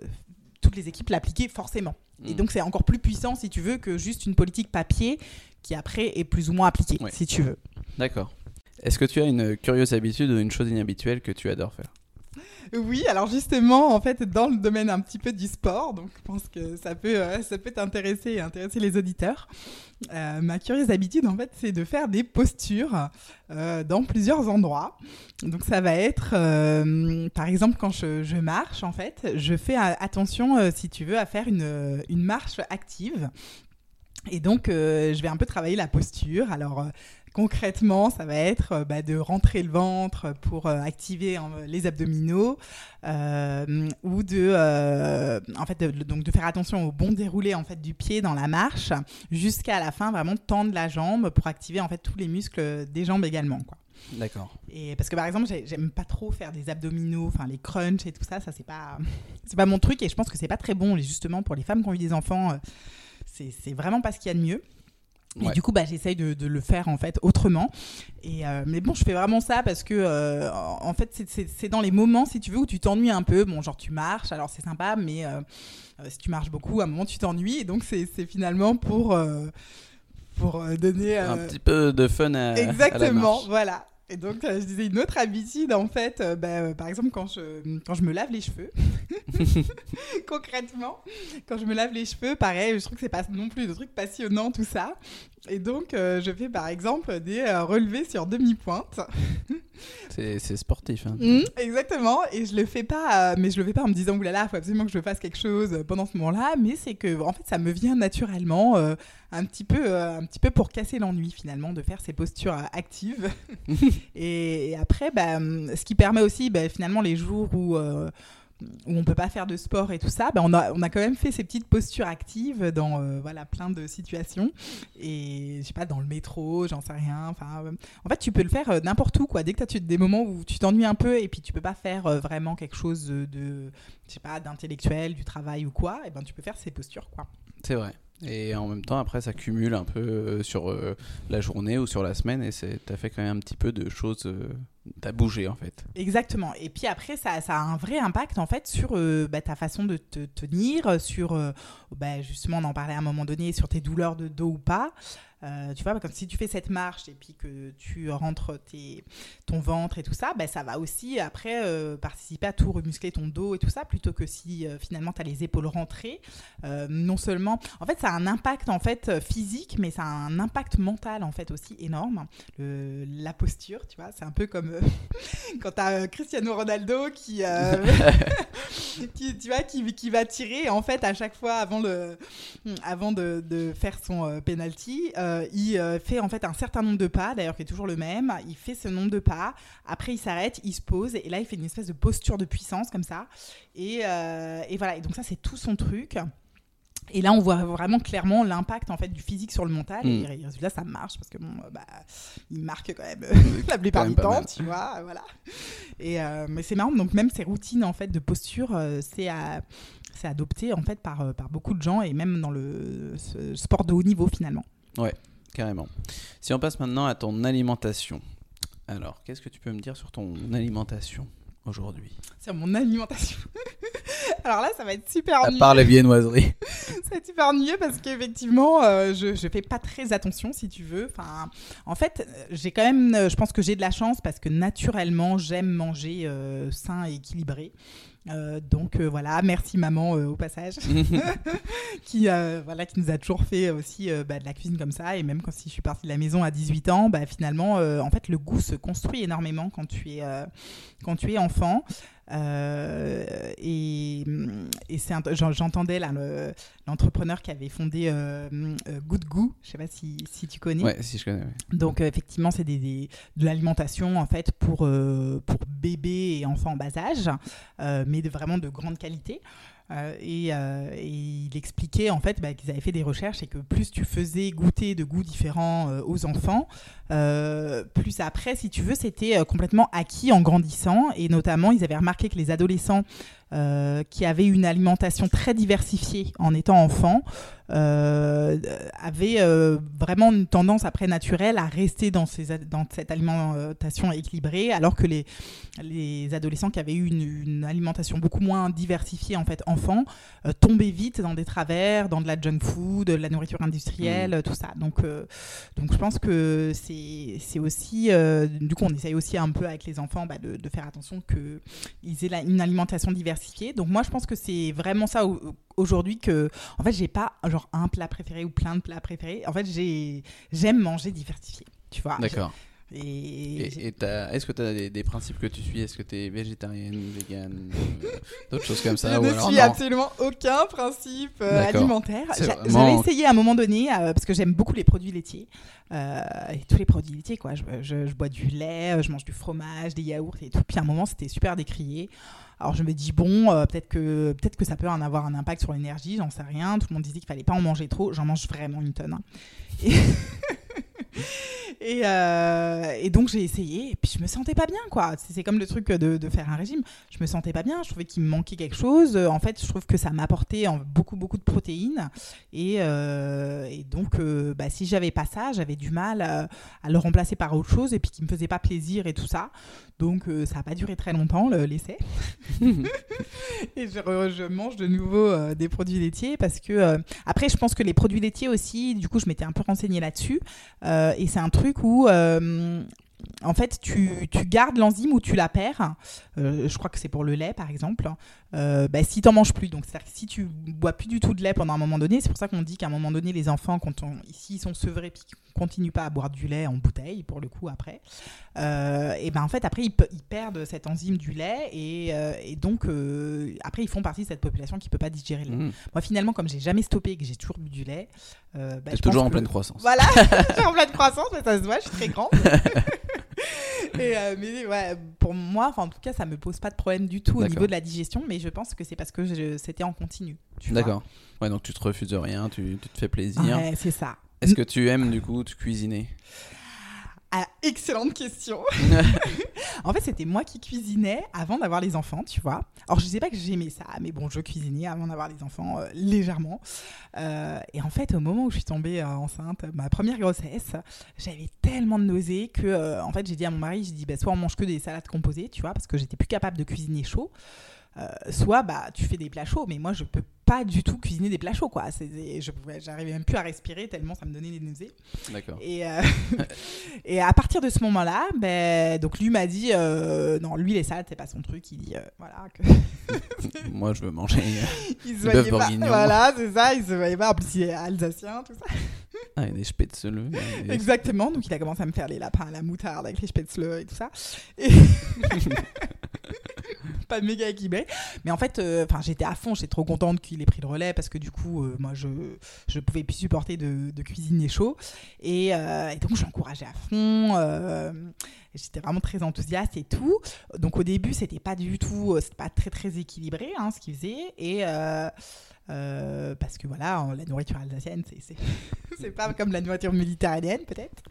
toutes les équipes l'appliquaient forcément. Et Mm. donc c'est encore plus puissant si tu veux que juste une politique papier qui après est plus ou moins appliquée, Ouais. si tu veux. D'accord. Est-ce que tu as une curieuse habitude ou une chose inhabituelle que tu adores faire? Oui, alors justement, en fait, dans le domaine un petit peu du sport, donc je pense que ça peut, euh, ça peut t'intéresser et intéresser les auditeurs. Euh, ma curieuse habitude, en fait, c'est de faire des postures euh, dans plusieurs endroits. Donc ça va être, par exemple, quand je, marche, en fait, je fais attention, si tu veux, à faire une marche active. Et donc, euh, je vais un peu travailler la posture. Alors, euh, concrètement, ça va être euh, bah, de rentrer le ventre pour activer hein, les abdominaux ou de, en fait, de, donc de faire attention au bon déroulé en fait du pied dans la marche jusqu'à la fin, vraiment tendre la jambe pour activer en fait tous les muscles des jambes également. Quoi. D'accord. Et parce que par exemple, j'ai- j'aime pas trop faire des abdominaux, enfin les crunchs et tout ça, ça c'est pas, (laughs) c'est pas mon truc et je pense que c'est pas très bon justement pour les femmes qui ont eu des enfants. C'est vraiment pas ce qu'il y a de mieux. Et Ouais. du coup, bah, j'essaye de, de le faire en fait autrement. Et euh, mais bon, je fais vraiment ça parce que euh, en fait, c'est- dans les moments, si tu veux, où tu t'ennuies un peu. Bon, genre tu marches, alors c'est sympa, mais euh, si tu marches beaucoup, à un moment tu t'ennuies. Et donc c'est finalement pour pour donner Un petit peu de fun à, à la Exactement, marche. voilà. Et donc, je disais une autre habitude, en fait, euh, bah, euh, par exemple, quand je, quand je me lave les cheveux, (laughs) concrètement, quand je me lave les cheveux, pareil, je trouve que c'est pas non plus de trucs passionnants, tout ça. Et donc, euh, je fais par exemple des euh, relevés sur demi-pointe. C'est sportif. Hein. Mhm, exactement. Et je le fais pas, euh, mais je le fais pas en me disant oulala, faut absolument que je fasse quelque chose euh, pendant ce moment-là. Mais c'est que, en fait, ça me vient naturellement, euh, un petit peu, euh, un petit peu pour casser l'ennui finalement, de faire ces postures euh, actives. (laughs) et, et après, bah, hum, ce qui permet aussi, bah, finalement, les jours où euh, où on peut pas faire de sport et tout ça, bah, on, a, on a quand même fait ces petites postures actives dans euh, voilà plein de situations et je sais pas dans le métro, j'en sais rien. Enfin, euh, en fait, tu peux le faire euh, n'importe où quoi. Dès que tu as des moments où tu t'ennuies un peu et puis tu peux pas faire vraiment quelque chose de, je pas d'intellectuel, du travail ou quoi, et ben tu peux faire ces postures quoi. C'est vrai. Et en même temps, après, ça cumule un peu sur la journée ou sur la semaine et c'est- t'as fait quand même un petit peu de choses t'as bougé en fait. Exactement. Et puis après, ça, ça a un vrai impact en fait sur euh, bah, ta façon de te tenir, sur euh, bah, justement, on en parlait à un moment donné, sur tes douleurs de dos ou pas. Euh, tu vois, comme si tu fais cette marche et puis que tu rentres tes, ton ventre et tout ça, ben, ça va aussi après euh, participer à tout remuscler ton dos et tout ça, plutôt que si euh, finalement tu as les épaules rentrées. non seulement, en fait, ça a un impact en fait physique, mais ça a un impact mental en fait aussi énorme. La posture, tu vois, c'est un peu comme (laughs) quand tu as Cristiano Ronaldo qui, (laughs) qui, tu vois, qui, qui, va tirer en fait à chaque fois avant, le, avant de, de faire son penalty. Euh, il euh, fait en fait un certain nombre de pas, d'ailleurs qui est toujours le même. Il fait ce nombre de pas. Après, il s'arrête, il se pose et là, il fait une espèce de posture de puissance comme ça. Et, euh, et voilà. Et donc ça, c'est tout son truc. Et là, on voit vraiment clairement l'impact en fait du physique sur le mental. Et mm. résultat, ça marche parce que bon, bah, il marque quand même (laughs) (laughs) la plupart du temps, tu vois, voilà. Et mais c'est marrant. Donc même ces routines en fait de posture, c'est c'est adopté en fait par, par beaucoup de gens et même dans le sport de haut niveau finalement. Ouais, carrément. Si on passe maintenant à ton alimentation. Alors, qu'est-ce que tu peux me dire sur ton alimentation? Aujourd'hui Sur mon alimentation (laughs) Alors là, ça va être super ennuyeux. À part les viennoiseries. (laughs) ça va être super ennuyeux parce qu'effectivement, euh, je ne fais pas très attention, si tu veux. Enfin, en fait, j'ai quand même, euh, je pense que j'ai de la chance parce que naturellement, j'aime manger euh, sain et équilibré. Euh, donc euh, voilà, merci maman euh, au passage, (laughs) (laughs) qui, voilà, qui nous a toujours fait aussi bah, de la cuisine comme ça. Et même quand si je suis partie de la maison à 18 ans, bah, finalement, en fait, le goût se construit énormément quand tu es, quand tu es enfant. Euh, et, et c'est j'entendais là l'entrepreneur qui avait fondé euh, euh, Good Goo, je sais pas si, si tu connais. Ouais, si je connais. Donc effectivement, c'est des, de l'alimentation en fait pour pour bébés et enfants en bas âge, mais de, vraiment de grande qualité. Euh, euh, et, il expliquait en fait bah, qu'ils avaient fait des recherches et que plus tu faisais goûter de goûts différents euh, aux enfants, plus après, si tu veux, c'était complètement acquis en grandissant. Et notamment, ils avaient remarqué que les adolescents qui avaient une alimentation très diversifiée en étant enfants, euh, avait euh, vraiment une tendance après naturelle à rester dans, ces, dans cette alimentation équilibrée, alors que les, les adolescents qui avaient eu une, alimentation beaucoup moins diversifiée en fait enfants euh, tombaient vite dans des travers, dans de la junk food, de la nourriture industrielle, mmh. tout ça. Donc, donc je pense que c'est aussi, du coup on essaye aussi un peu avec les enfants bah, de, de, faire attention qu'ils aient une alimentation diversifiée. Donc moi je pense que c'est vraiment ça aujourd'hui que en fait j'ai pas genre un plat préféré ou plein de plats préférés. En fait j'ai j'aime manger diversifié tu vois. D'accord et, est-ce que tu as des, principes que tu suis? Est-ce que tu es végétarienne, végane, euh, d'autres choses comme ça? (laughs) Je ne suis absolument aucun principe euh, alimentaire. J'avais essayé à un moment donné, euh, parce que j'aime beaucoup les produits laitiers, et tous les produits laitiers, quoi. Je, je, bois du lait, je mange du fromage, des yaourts et tout. Puis à un moment, c'était super décrié. Alors je me dis bon, euh, peut-être que peut-être que ça peut en avoir un impact sur l'énergie, j'en sais rien. Tout le monde disait qu'il fallait pas en manger trop. J'en mange vraiment une tonne. Hein. Et... (laughs) (laughs) Euh, et, donc j'ai essayé, et puis je me sentais pas bien, quoi. C'est comme le truc de, faire un régime. Je me sentais pas bien, je trouvais qu'il me manquait quelque chose. En fait, je trouve que ça m'apportait beaucoup, beaucoup de protéines. Et, euh, donc, euh, bah, si j'avais pas ça, j'avais du mal à, le remplacer par autre chose, et puis qui me faisait pas plaisir et tout ça. Donc, ça n'a pas duré très longtemps, l'essai. (laughs) (laughs) et je, je, mange de nouveau des produits laitiers parce que, après, je pense que les produits laitiers aussi, du coup, je m'étais un peu renseignée là-dessus. Et c'est un truc où euh, en fait, tu, gardes l'enzyme ou tu la perds. Euh, je crois que c'est pour le lait, par exemple. Euh, bah, si tu n'en manges plus, donc c'est-à-dire que si tu bois plus du tout de lait pendant un moment donné, c'est pour ça qu'on dit qu'à un moment donné, les enfants, quand on, ici ils sont sevrés, puis qu'ils continuent pas à boire du lait en bouteille, pour le coup après, et ben en fait après ils, perdent cette enzyme du lait et, donc après ils font partie de cette population qui peut pas digérer le lait. Mmh. Moi finalement, comme j'ai jamais stoppé et que j'ai toujours bu du lait, euh, bah, toujours en pleine croissance. Voilà, (laughs) je en pleine croissance, mais ça se voit, je suis très grande. (laughs) (laughs) et, euh, mais ouais, pour moi, en tout cas, ça me pose pas de problème du tout au niveau de la digestion, mais je pense que c'est parce que c'était en continu. D'accord. Ouais, donc tu te refuses rien, tu, tu te fais plaisir. Ouais, c'est ça. Est-ce que tu aimes du coup te cuisiner? Ah, excellente question. (laughs) (laughs) en fait, c'était moi qui cuisinais avant d'avoir les enfants, tu vois. Alors, je sais pas que j'aimais ça, mais bon, je cuisinais avant d'avoir les enfants euh, légèrement. Euh, et en fait, au moment où je suis tombée euh, enceinte, ma première grossesse, j'avais tellement de nausées que, en fait, j'ai dit à mon mari, j'ai dit, bah, soit on mange que des salades composées, tu vois, parce que j'étais plus capable de cuisiner chaud. Euh, soit bah tu fais des plats chauds, mais moi je peux pas du tout cuisiner des plats chauds quoi. C'est- je pouvais, j'arrivais même plus à respirer tellement ça me donnait des nausées. D'accord. Et, euh, (laughs) et à partir de ce moment-là, ben, donc lui m'a dit euh, non, lui les salades c'est pas son truc. Il dit euh, voilà que (laughs) Moi, je veux manger. (laughs) il se voyait pas. Voilà, c'est ça, il se voyait pas. En plus il est alsacien, tout ça. Ah, et des spätzle. et- Exactement. Donc il a commencé à me faire les lapins à la moutarde avec les spätzle et tout ça. Et... pas méga équilibré. Mais en fait, euh, j'étais à fond. J'étais trop contente qu'il ait pris le relais parce que du coup, euh, moi je je pouvais plus supporter de, de cuisiner chaud. Et, euh, et donc je l'encourageais à fond. euh, J'étais vraiment très enthousiaste et tout. Donc au début, c'était pas du tout, c'était pas très très équilibré hein, ce qu'il faisait. Et parce que voilà, la nourriture alsacienne, (laughs) c'est- pas comme la nourriture méditerranéenne peut-être.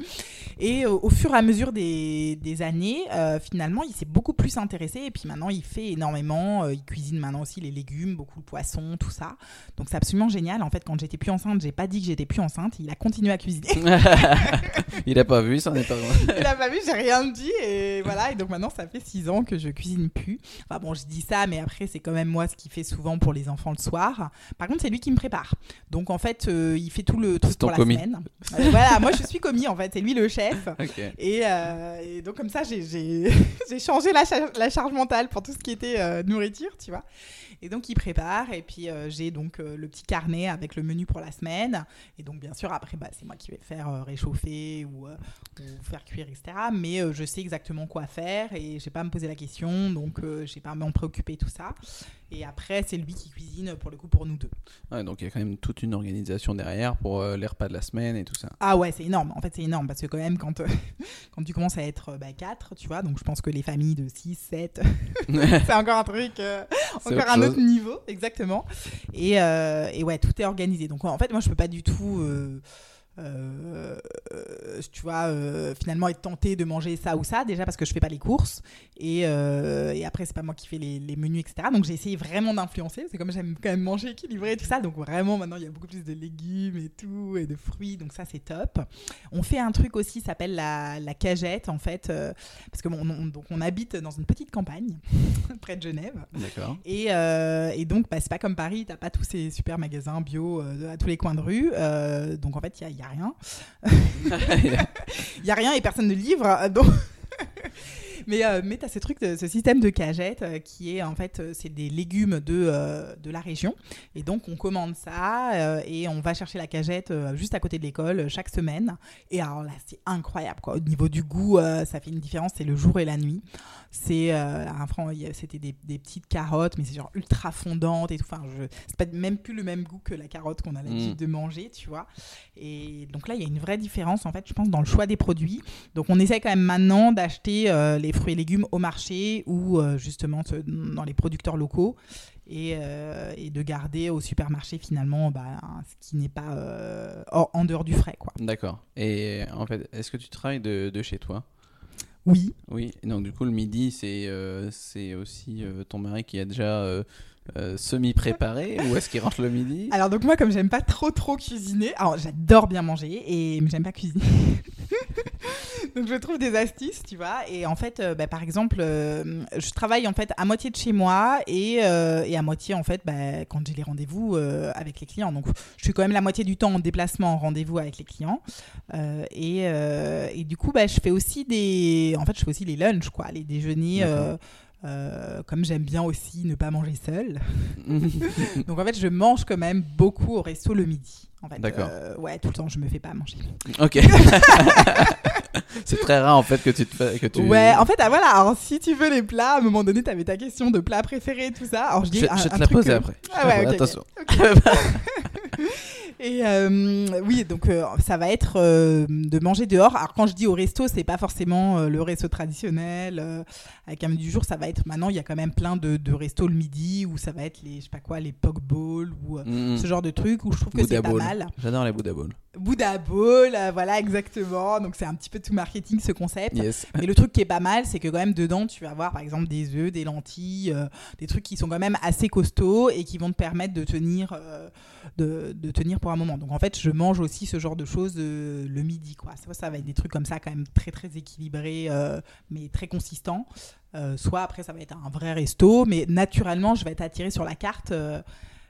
Et au, fur et à mesure des, des années, finalement, il s'est beaucoup plus intéressé. Et puis maintenant, il fait énormément. euh, il cuisine maintenant aussi les légumes, beaucoup de poissons, tout ça. Donc c'est absolument génial. En fait, quand j'étais plus enceinte, j'ai pas dit que j'étais plus enceinte. Il a continué à cuisiner. (laughs) il a pas vu, ça n'est pas (laughs) Il a pas vu, j'ai rien dit. Et voilà. Et donc maintenant, ça fait six ans que je cuisine plus. Enfin bon, je dis ça, mais après, c'est quand même moi ce qu'il fait souvent pour les enfants le soir. Par contre, c'est lui qui me prépare. Donc en fait, euh, il fait tout le truc pour la commis. semaine. Euh, voilà, moi je suis commis en fait. C'est lui le chef. (laughs) Et, euh, et donc comme ça, j'ai- changé la, cha- la charge mentale pour tout ce qui euh, nourriture, tu vois. Et donc il prépare et puis euh, j'ai donc euh, le petit carnet avec le menu pour la semaine. Et donc bien sûr après, bah, c'est moi qui vais faire euh, réchauffer ou, ou faire cuire, etc. Mais je sais exactement quoi faire et j'ai pas à me poser la question, donc euh, j'ai pas à m'en préoccuper tout ça. Et après c'est lui qui cuisine pour le coup pour nous deux. Ouais, donc il y a quand même toute une organisation derrière pour euh, les repas de la semaine et tout ça. Ah ouais, c'est énorme. En fait, c'est énorme parce que quand même, quand, euh, (laughs) quand tu commences à être euh, bah, 4, tu vois, donc je pense que les familles de 6, 7, (laughs) c'est encore un truc, euh, encore autre un chose. Niveau, exactement. Et, euh, et ouais, tout est organisé. Donc en fait, moi, je peux pas du tout. euh, euh, tu vois, euh, finalement être tenté de manger ça ou ça, déjà parce que je fais pas les courses, et, euh, et après c'est pas moi qui fais les, les menus, etc. Donc j'ai essayé vraiment d'influencer, c'est comme j'aime quand même manger équilibré et tout ça, donc vraiment maintenant il y a beaucoup plus de légumes et tout, et de fruits, donc ça c'est top. On fait un truc aussi, ça s'appelle la, la cagette en fait, euh, parce que bon, on, donc on habite dans une petite campagne (laughs) près de Genève. D'accord. Et, et donc, bah, c'est pas comme Paris, t'as pas tous ces super magasins bio à tous les coins de rue. Donc, en fait, il a, y a rien. Il (laughs) (laughs) y a rien et personne ne livre. Donc... mais euh, mais tu as ce truc, de, ce système de cagette euh, qui est en fait, euh, c'est des légumes de, euh, de la région. Et donc, on commande ça euh, et on va chercher la cagette juste à côté de l'école chaque semaine. Et alors là, c'est incroyable. Quoi. Au niveau du goût, ça fait une différence. C'est le jour et la nuit. C'est euh, un franc, c'était des, des petites carottes, mais c'est genre ultra fondantes et tout. Enfin, je, c'est pas même plus le même goût que la carotte qu'on a l'habitude Mm. de manger, tu vois. Et donc là, il y a une vraie différence en fait, je pense, dans le choix des produits. Donc on essaie quand même maintenant d'acheter euh, les fruits et légumes au marché ou euh, justement dans les producteurs locaux. Et, euh, et de garder au supermarché finalement bah, ce qui n'est pas euh, en dehors du frais quoi. D'accord. Et en fait, est-ce que tu travailles de, de chez toi? Oui, Oui. Donc du coup, le midi, c'est euh, aussi euh, ton mari qui a déjà euh, euh, semi-préparé (laughs) ou est-ce qu'il rentre le midi? Alors donc moi comme j'aime pas trop trop cuisiner, alors j'adore bien manger et mais j'aime pas cuisiner. (laughs) donc je trouve des astuces, tu vois. Et en fait, euh, bah, par exemple, euh, je travaille en fait à moitié de chez moi et, et à moitié en fait bah, quand j'ai les rendez-vous avec les clients. Donc je suis quand même la moitié du temps en déplacement, en rendez-vous avec les clients. Et, et du coup, bah, je fais aussi des, en fait, je fais aussi les lunchs, quoi, les déjeuners. Euh, comme j'aime bien aussi ne pas manger seul, (laughs) donc en fait, je mange quand même beaucoup au resto le midi. En fait, D'accord. Euh, ouais, tout le temps, je me fais pas manger. Ok. (laughs) c'est très rare en fait que tu te fais, que tu. Ouais, en fait, ah, voilà. Alors, si tu veux les plats, à un moment donné, t'avais ta question de plat préféré, tout ça. Alors, je dis Je, un- je un te la poser euh, après. Ah ouais. Attention. (laughs) Et euh, oui, donc euh, ça va être euh, de manger dehors. Alors quand je dis au resto, c'est pas forcément le resto traditionnel avec un menu du jour. Ça va être maintenant, il y a quand même plein de, de restos le midi où ça va être les, je sais pas quoi, les poke balls ou euh, Mm. ce genre de trucs où je trouve que c'est pas. Mal. J'adore les Buddha Bowl. Buddha Bowl, euh, voilà exactement. Donc c'est un petit peu tout marketing ce concept. Yes. Mais le truc qui est pas mal, c'est que quand même dedans, tu vas avoir par exemple des œufs, des lentilles, euh, des trucs qui sont quand même assez costauds et qui vont te permettre de tenir, euh, de, de tenir pour un moment. Donc en fait, je mange aussi ce genre de choses euh, le midi, quoi. Ça, ça va être des trucs comme ça, quand même très très équilibrés, mais très consistants. Soit après, ça va être un vrai resto, mais naturellement, je vais être attirée sur la carte.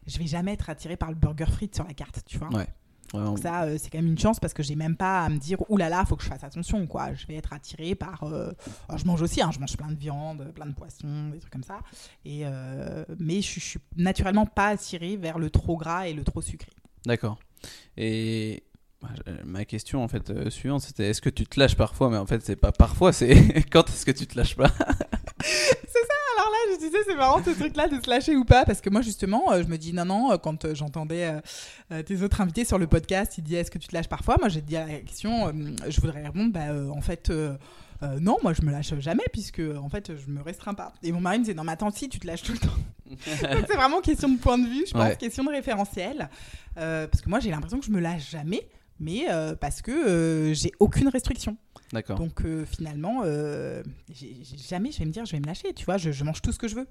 Je vais jamais être attirée par le burger frites sur la carte, tu vois. Ouais. Donc ça, euh, c'est quand même une chance parce que j'ai même pas à me dire « Ouh là là, faut que je fasse attention, quoi ». Je vais être attirée par... euh, alors, je mange aussi, hein, je mange plein de viande, plein de poissons, des trucs comme ça. Et, euh, mais je, je suis naturellement pas attirée vers le trop gras et le trop sucré. D'accord. Et bah, ma question en fait suivante c'était est-ce que tu te lâches parfois? Mais en fait c'est pas parfois c'est (laughs) quand est-ce que tu te lâches pas? Là, je disais, c'est marrant ce truc-là de se lâcher ou pas, parce que moi, justement, euh, je me dis non, non, euh, quand euh, j'entendais euh, tes autres invités sur le podcast, ils disaient est-ce que tu te lâches parfois? Moi, j'ai dit à la question, je voudrais répondre, bah, en fait, euh, non, moi, je me lâche jamais, puisque, en fait, je me restreins pas. Et mon mari me disait, non, mais attends, si, tu te lâches tout le temps. (laughs) C'est vraiment question de point de vue, je pense, Ouais. question de référentiel. Euh, parce que moi, j'ai l'impression que je me lâche jamais, mais euh, parce que j'ai aucune restriction. D'accord. Donc euh, finalement, euh, j'ai- j'ai- jamais je vais me dire je vais me lâcher, tu vois, je, je mange tout ce que je veux.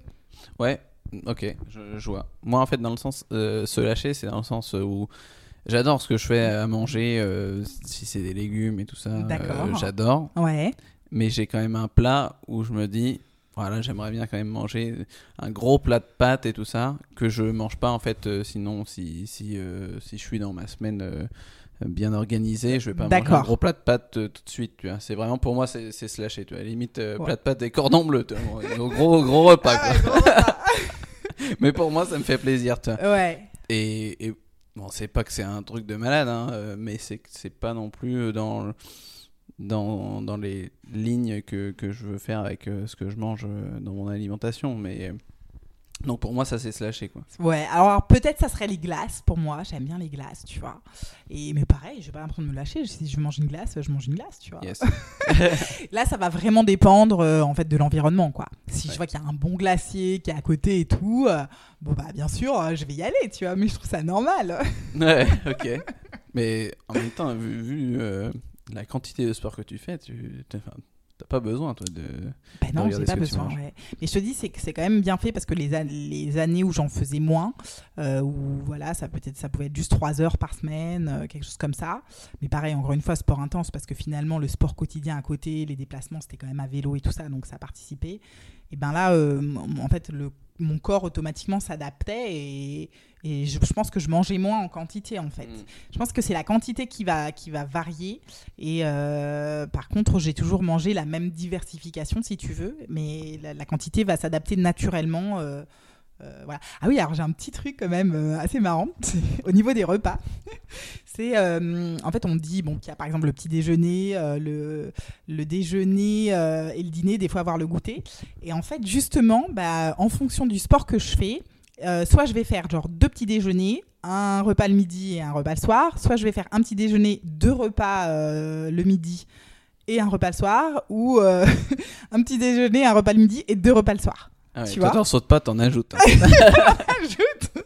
Ouais, ok, je, je vois. Moi, en fait, dans le sens, euh, se lâcher, c'est dans le sens où j'adore ce que je fais à manger, euh, si c'est des légumes et tout ça, euh, D'accord. j'adore. Ouais. Mais j'ai quand même un plat où je me dis, voilà, j'aimerais bien quand même manger un gros plat de pâtes et tout ça, que je mange pas, en fait, euh, sinon, si, si, euh, si je suis dans ma semaine euh, bien organisée, je vais pas manger un gros plat de pâtes euh, tout de suite, tu vois. C'est vraiment, pour moi, c'est c'est se lâcher, tu vois. Limite, euh, Ouais. plat de pâtes et cordon bleu, tu vois. Gros, gros repas. Ah gros repas. (laughs) Mais pour moi, ça me fait plaisir, tu vois. ouais. Et, et bon, c'est pas que c'est un truc de malade, hein, euh, mais c'est que c'est pas non plus dans, le- dans, dans les lignes que, que je veux faire avec euh, ce que je mange euh, dans mon alimentation. Mais donc pour moi, ça c'est se lâcher, quoi. Ouais, alors peut-être ça serait les glaces pour moi, j'aime bien les glaces, tu vois. Et mais pareil, je vais pas l'impression de me lâcher, si je mange une glace, je mange une glace, tu vois. Yes. (laughs) Là, ça va vraiment dépendre euh, en fait de l'environnement quoi. Si Ouais. je vois qu'il y a un bon glacier qui est à côté et tout, euh, bon bah bien sûr, euh, je vais y aller, tu vois, mais je trouve ça normal. (laughs) ouais, ok. Mais en même temps, vu, vu, la quantité de sport que tu fais, tu t'as pas besoin, toi, de. Ben non, j'ai pas besoin. ouais. Mais je te dis, c'est que c'est quand même bien fait parce que les, les années où j'en faisais moins, euh, où voilà, ça peut être, ça pouvait être juste 3 heures par semaine, euh, quelque chose comme ça. Mais pareil, encore une fois, sport intense parce que finalement, le sport quotidien à côté, les déplacements, c'était quand même à vélo et tout ça, donc ça participait. Et ben là, euh, en fait, le, mon corps automatiquement s'adaptait et, et je, je pense que je mangeais moins en quantité en fait. Mm. Je pense que c'est la quantité qui va, qui va varier. Et euh, par contre, j'ai toujours mangé la même diversification, si tu veux, mais la, la quantité va s'adapter naturellement. euh, euh, voilà. Ah oui, alors j'ai un petit truc quand même euh, assez marrant (laughs) au niveau des repas. (laughs) c'est euh, en fait on dit bon qu'il y a par exemple le petit déjeuner, le, le déjeuner et le dîner, des fois avoir le goûter. Et en fait justement, bah, en fonction du sport que je fais, euh, soit je vais faire genre deux petits déjeuners, un repas le midi et un repas le soir, soit je vais faire un petit déjeuner, deux repas euh, le midi et un repas le soir, ou euh, (laughs) un petit déjeuner, un repas le midi et deux repas le soir. Ah ouais, Tu toi, vois t'en sautes pas, t'en ajoutes. hein. (laughs) Ajoute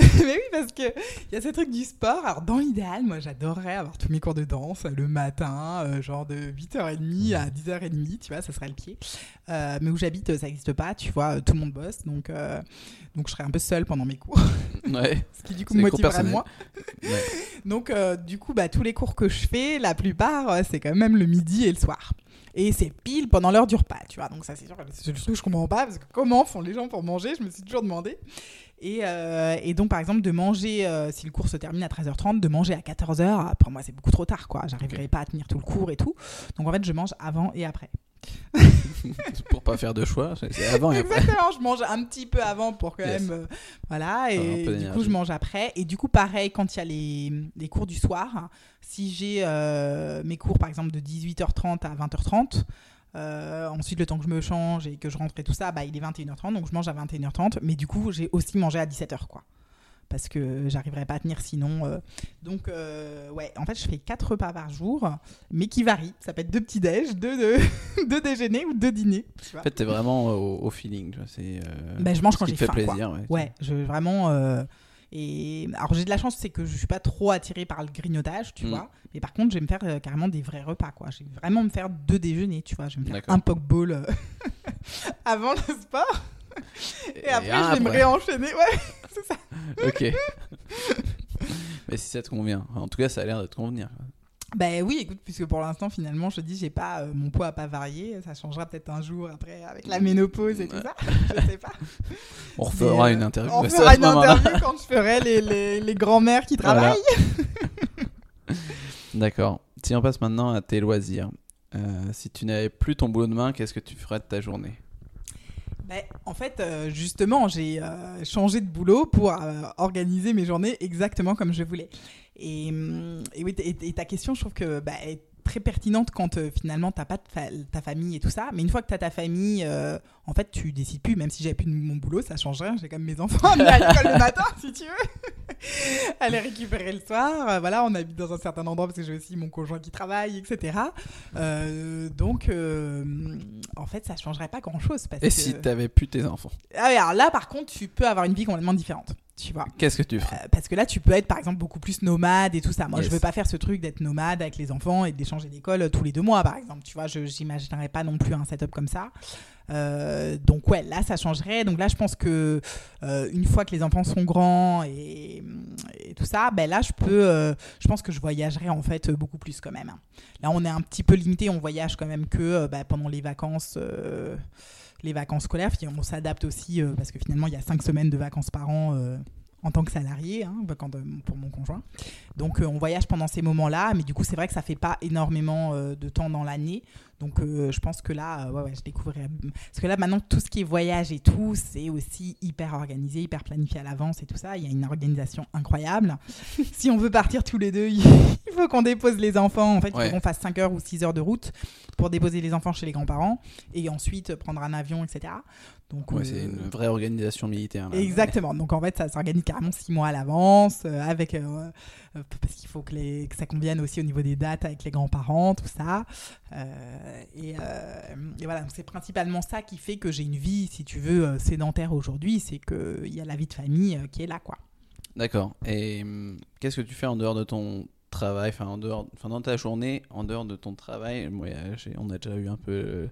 (laughs) Mais oui, parce que il y a ce truc du sport. Alors, dans l'idéal, moi, j'adorerais avoir tous mes cours de danse le matin, euh, genre de 8h30 à 10h30, tu vois, ça serait le pied. Euh, mais où j'habite, ça n'existe pas, tu vois, tout le monde bosse, donc, euh, donc je serais un peu seule pendant mes cours, (laughs) ouais. (laughs) ce qui du coup me motiverait ouais. Donc, euh, du coup, bah, tous les cours que je fais, la plupart, euh, c'est quand même le midi et le soir. Et c'est pile pendant l'heure du repas, tu vois. Donc, ça, c'est sûr, que c'est le truc que je comprends pas, parce que comment font les gens pour manger Je me suis toujours demandé. Et, euh, et donc, par exemple, de manger, euh, si le cours se termine à 13h30, de manger à 14h, pour moi, c'est beaucoup trop tard, quoi. J'arriverai pas à tenir tout le cours et tout. Donc, en fait, je mange avant et après. (laughs) Pour pas faire de choix, c'est avant et après. Exactement, je mange un petit peu avant pour quand Yes. même. euh, voilà, et du coup, je mange après. Et du coup, pareil, quand il y a les, les cours du soir, si j'ai mes cours par exemple de 18h30 à 20h30, euh, ensuite le temps que je me change et que je rentre et tout ça, bah, il est 21h30, donc je mange à 21h30. Mais du coup, j'ai aussi mangé à 17h, quoi. parce que j'arriverai pas à tenir sinon. euh. Donc, euh, ouais, en fait, je fais quatre repas par jour, mais qui varient. Ça peut être deux petits déj, deux, deux, (laughs) deux déjeuners ou deux dîners. tu vois. En fait, t'es vraiment au, au feeling. Tu vois, c'est, Ben, je mange quand j'ai faim. quoi. plaisir. Ouais. Ouais, je vraiment. Et alors j'ai de la chance, c'est que je suis pas trop attirée par le grignotage, tu Mm. vois. Mais par contre, je vais me faire euh, carrément des vrais repas, quoi. Je vais vraiment me faire deux déjeuners, tu vois. Je vais me faire un pokeball euh, (laughs) avant le sport. Et, après, un je vais me réenchaîner. Ouais, c'est ça. Ok. (laughs) Mais si ça te convient. En tout cas, ça a l'air de te convenir. Ben oui, écoute, puisque pour l'instant, finalement, je te dis, j'ai pas euh, mon poids a pas varié. Ça changera peut-être un jour après avec la ménopause et tout Ouais. ça. (laughs) Je sais pas. On refera Mais, une interview. On une quand je ferai les, les, les grands-mères qui Voilà. travaillent. (laughs) D'accord. Si on passe maintenant à tes loisirs. Euh, si tu n'avais plus ton boulot de main, qu'est-ce que tu ferais de ta journée? Ben, en fait, euh, justement, j'ai euh, changé de boulot pour euh, organiser mes journées exactement comme je voulais. Et, hum, et oui, et, et ta question, je trouve que bah, est très pertinente quand euh, finalement t'as pas fa- ta famille et tout ça. Mais une fois que tu as ta famille, euh, en fait, tu décides plus. Même si j'avais plus de mon boulot, ça change rien. J'ai quand même mes enfants à l'école le matin, (laughs) si tu veux. (laughs) à les récupérer le soir. Euh, voilà, on habite dans un certain endroit parce que j'ai aussi mon conjoint qui travaille, etc. Euh, donc, euh, en fait, ça changerait pas grand-chose. parce Et que- si t'avais plus tes enfants? Ah alors là, par contre, tu peux avoir une vie complètement différente. Tu vois. Qu'est-ce que tu ferais Euh, parce que là, tu peux être, par exemple, beaucoup plus nomade et tout ça. Moi, Yes. je veux pas faire ce truc d'être nomade avec les enfants et d'échanger d'école tous les deux mois, par exemple. Tu vois, je j'imaginerais pas non plus un setup comme ça. Euh, donc ouais, là, ça changerait. Donc là, je pense que euh, une fois que les enfants sont grands et, et tout ça, ben là, je peux, euh, je pense que je voyagerai en fait beaucoup plus quand même. Là, on est un petit peu limité. On voyage quand même que euh, bah, pendant les vacances. Les vacances scolaires, on s'adapte aussi euh, parce que finalement il y a cinq semaines de vacances par an euh, en tant que salarié hein, euh, pour mon conjoint. Donc on voyage pendant ces moments-là, mais du coup c'est vrai que ça fait pas énormément de temps dans l'année. Donc euh, je pense que là, euh, ouais, ouais, je découvrirai. Parce que là maintenant tout ce qui est voyage et tout, c'est aussi hyper organisé, hyper planifié à l'avance et tout ça. Il y a une organisation incroyable. (laughs) si on veut partir tous les deux, (laughs) il faut qu'on dépose les enfants. En fait, il faut qu'on fasse 5 heures ou 6 heures de route pour déposer les enfants chez les grands-parents et ensuite prendre un avion, etc. Donc Ouais, euh, c'est une vraie organisation militaire. là. Exactement. Donc en fait, ça s'organise carrément six mois à l'avance, euh, avec euh, euh, parce qu'il faut que, les, que ça convienne aussi au niveau des dates avec les grands-parents, tout ça. Euh, et, euh, et voilà, c'est principalement ça qui fait que j'ai une vie, si tu veux, sédentaire aujourd'hui, c'est que il y a la vie de famille qui est là, quoi. D'accord. Et hum, qu'est-ce que tu fais en dehors de ton travail, enfin en dehors, enfin dans ta journée, en dehors de ton travail on a déjà eu un peu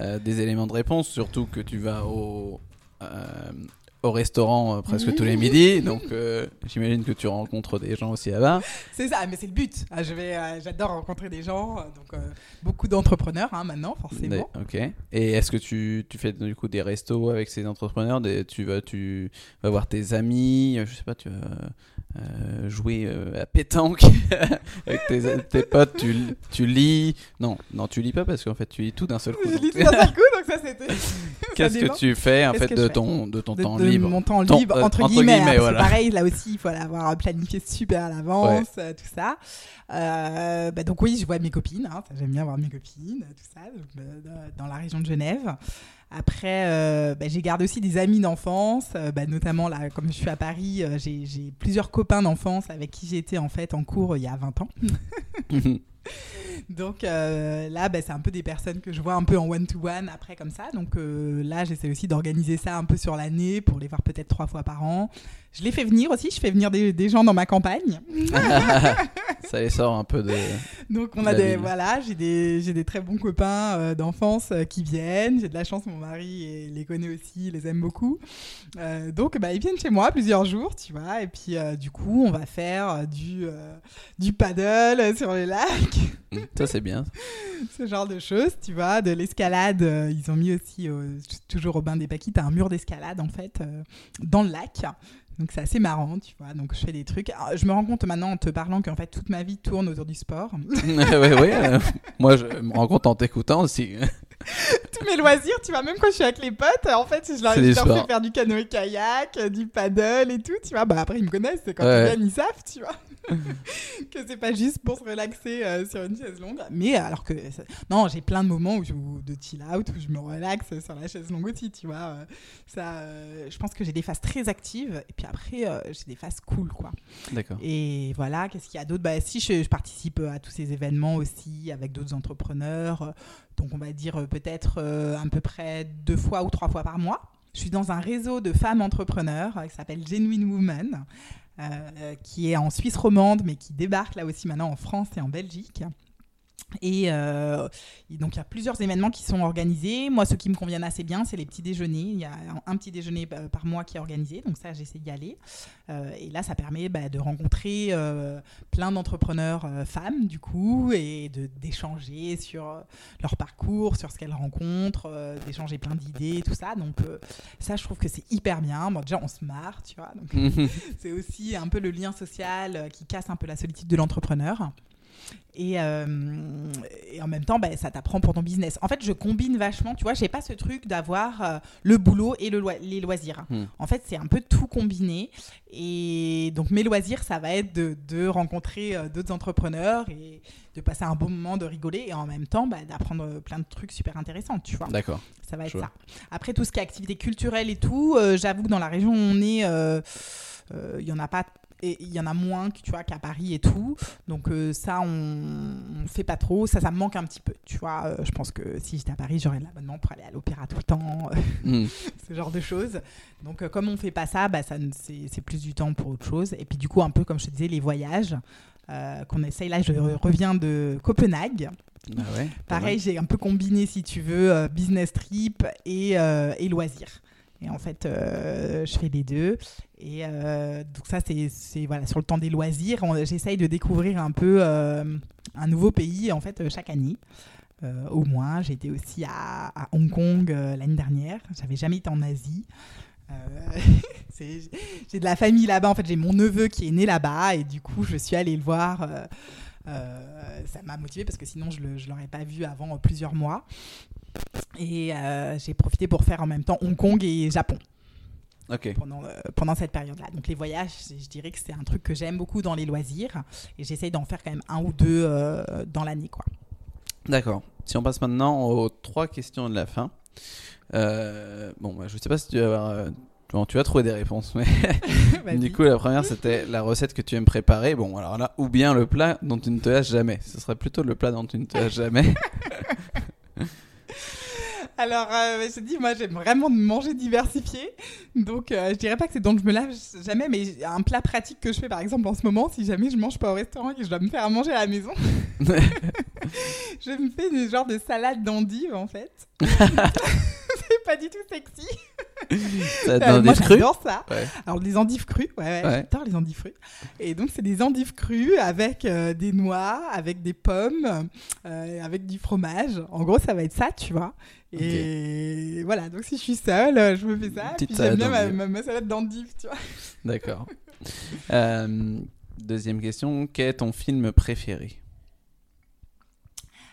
euh, des éléments de réponse, surtout que tu vas au euh, au restaurant euh, presque tous les midis, donc euh, j'imagine que tu rencontres des gens aussi là-bas. C'est ça, mais c'est le but. Ah, je vais, euh, j'adore rencontrer des gens, donc beaucoup d'entrepreneurs hein, maintenant, forcément. Ok. Et est-ce que tu, tu fais du coup des restos avec ces entrepreneurs des, Tu vas tu vas voir tes amis, je sais pas, tu vas euh, jouer euh, à pétanque (laughs) avec tes, tes potes, tu, tu lis. Non, non, tu lis pas parce qu'en fait tu lis tout d'un seul coup. Je donc- lis tout d'un seul (laughs) coup, donc ça c'était. Qu'est-ce que tu fais en fait de ton de ton de, temps de libre? mon temps Ton- libre euh, entre, entre guillemets, guillemets, hein, voilà. pareil là aussi il faut l'avoir planifié super à l'avance tout ça bah, donc oui je vois mes copines hein, j'aime bien voir mes copines tout ça donc, dans la région de Genève après euh, bah, j'ai gardé aussi des amis d'enfance euh, bah, notamment là comme je suis à Paris euh, j'ai j'ai plusieurs copains d'enfance avec qui j'étais en fait en cours euh, il y a 20 ans (laughs) donc là, bah, c'est un peu des personnes que je vois un peu en one-to-one après comme ça. Donc là, j'essaie aussi d'organiser ça un peu sur l'année pour les voir peut-être trois fois par an. Je les fais venir aussi, je fais venir des, des gens dans ma campagne. (laughs) Ça les sort un peu de. Donc on De a des ville. voilà, j'ai des j'ai des très bons copains euh, d'enfance euh, qui viennent. J'ai de la chance, mon mari et les connaît aussi, il les aime beaucoup. Euh, donc bah ils viennent chez moi plusieurs jours, tu vois. Et puis du coup, on va faire du du paddle sur les lacs. Ça c'est bien. (laughs) ce genre de choses, tu vois, de l'escalade. ils ont mis aussi, toujours au bain des Paquis, t'as un mur d'escalade en fait dans le lac. Donc c'est assez marrant, tu vois. Donc je fais des trucs. Alors, je me rends compte maintenant en te parlant qu'en fait toute ma vie tourne autour du sport. (laughs) (laughs) ouais, ouais. euh, moi je me rends compte en t'écoutant aussi. (laughs) tous mes loisirs, tu vois, même quand je suis avec les potes, en fait, je leur, je leur fais faire du canoë-kayak, euh, du paddle et tout, tu vois. Bah après, ils me connaissent, c'est quand Ouais. ils viennent, ils savent, tu vois. (laughs) que c'est pas juste pour se relaxer euh, sur une chaise longue. Mais alors que. ça- Non, j'ai plein de moments où je- où de chill out, où je me relaxe sur la chaise longue aussi, tu vois. euh, Ça, euh, je pense que j'ai des phases très actives, et puis après, euh, j'ai des phases cool, quoi. D'accord. Et voilà, qu'est-ce qu'il y a d'autre? Bah, Si je, je participe à tous ces événements aussi avec d'autres entrepreneurs, euh, donc on va dire euh, peut-être euh, à peu près deux fois ou trois fois par mois. Je suis dans un réseau de femmes entrepreneurs euh, qui s'appelle Genuine Woman, euh, qui est en Suisse romande, mais qui débarque là aussi maintenant en France et en Belgique. Et, euh, et donc il y a plusieurs événements qui sont organisés. Moi, ce qui me convient assez bien, c'est les petits déjeuners. Il y a un, petit déjeuner euh, par mois qui est organisé, donc ça, j'essaie d'y aller. Euh, et là, ça permet bah, de rencontrer euh, plein d'entrepreneurs femmes, du coup, et d'échanger sur leur parcours, sur ce qu'elles rencontrent, d'échanger plein d'idées, tout ça. Donc ça, je trouve que c'est hyper bien. Bon, déjà, on se marre, tu vois. (laughs) C'est aussi un peu le lien social qui casse un peu la solitude de l'entrepreneur. Et, euh, et en même temps, bah, ça t'apprend pour ton business. En fait, je combine vachement, tu vois, j'ai pas ce truc d'avoir euh, le boulot et le les loisirs. Hmm. En fait, c'est un peu tout combiné. Et donc, mes loisirs, ça va être de, de rencontrer euh, d'autres entrepreneurs et de passer un bon moment, de rigoler et en même temps bah, d'apprendre plein de trucs super intéressants, tu vois. D'accord. Ça va être ça. Après, tout ce qui est activité culturelle et tout, j'avoue que dans la région où on est, il y en a pas. Et Il y en a moins que tu vois qu'à Paris et tout, donc euh, ça on, on fait pas trop, ça ça me manque un petit peu, tu vois. euh, je pense que si j'étais à Paris, j'aurais l'abonnement pour aller à l'opéra tout le temps, Hmm. (laughs) ce genre de choses. Donc, euh, comme on fait pas ça, bah, ça c'est plus du temps pour autre chose. Et puis, du coup, un peu comme je te disais, les voyages euh, qu'on essaye. Là, je re- reviens de Copenhague. Ah ouais. Pareil, j'ai un peu combiné, si tu veux, euh, business trip et, euh, et loisirs. Et en fait, euh, je fais les deux. Et euh, donc ça, c'est voilà, sur le temps des loisirs. J'essaye de découvrir un peu euh, un nouveau pays, en fait, chaque année. Au moins, été aussi à, à Hong Kong l'année dernière. J'avais jamais été en Asie. (laughs) J'ai de la famille là-bas. En fait, j'ai mon neveu qui est né là-bas et du coup, je suis allée le voir. Euh, ça m'a motivée parce que sinon, je ne l'aurais pas vu avant plusieurs mois. Et euh, j'ai profité pour faire en même temps Hong Kong et Japon pendant, euh, pendant cette période-là. Donc les voyages, je dirais que c'est un truc que j'aime beaucoup dans les loisirs et j'essaye d'en faire quand même un ou deux euh, dans l'année. quoi. D'accord. Si on passe maintenant aux trois questions de la fin. Euh, bon, bah, je sais pas si tu vas avoir. Bon, tu vas trouver des réponses, mais (laughs) du coup, la première c'était la recette que tu aimes préparer. Bon, alors là, ou bien le plat dont tu ne te lasses jamais. Ce serait plutôt le plat dont tu ne te lasses jamais. (laughs) Alors, euh, je dis, moi, j'aime vraiment manger diversifié. Donc, euh, je dirais pas que c'est dont je me lave jamais, mais un plat pratique que je fais, par exemple, en ce moment, si jamais je mange pas au restaurant et que je dois me faire à manger à la maison, (laughs) je me fais des genres de salade d'endives, en fait. (laughs) c'est pas du tout sexy. Ça Euh, dans moi, des j'adore ça. Ouais. Alors, des endives crues, ouais, ouais, Ouais. j'adore les endives crues. Et donc, c'est des endives crues avec euh, des noix, avec des pommes, euh, avec du fromage. En gros, ça va être ça, tu vois. Et voilà, donc si je suis seule, euh, je me fais ça. Petite puis j'aime bien ma, d'endives. ma- ma salade d'endives, tu vois. (laughs) D'accord. Euh, deuxième question. Quel est ton film préféré?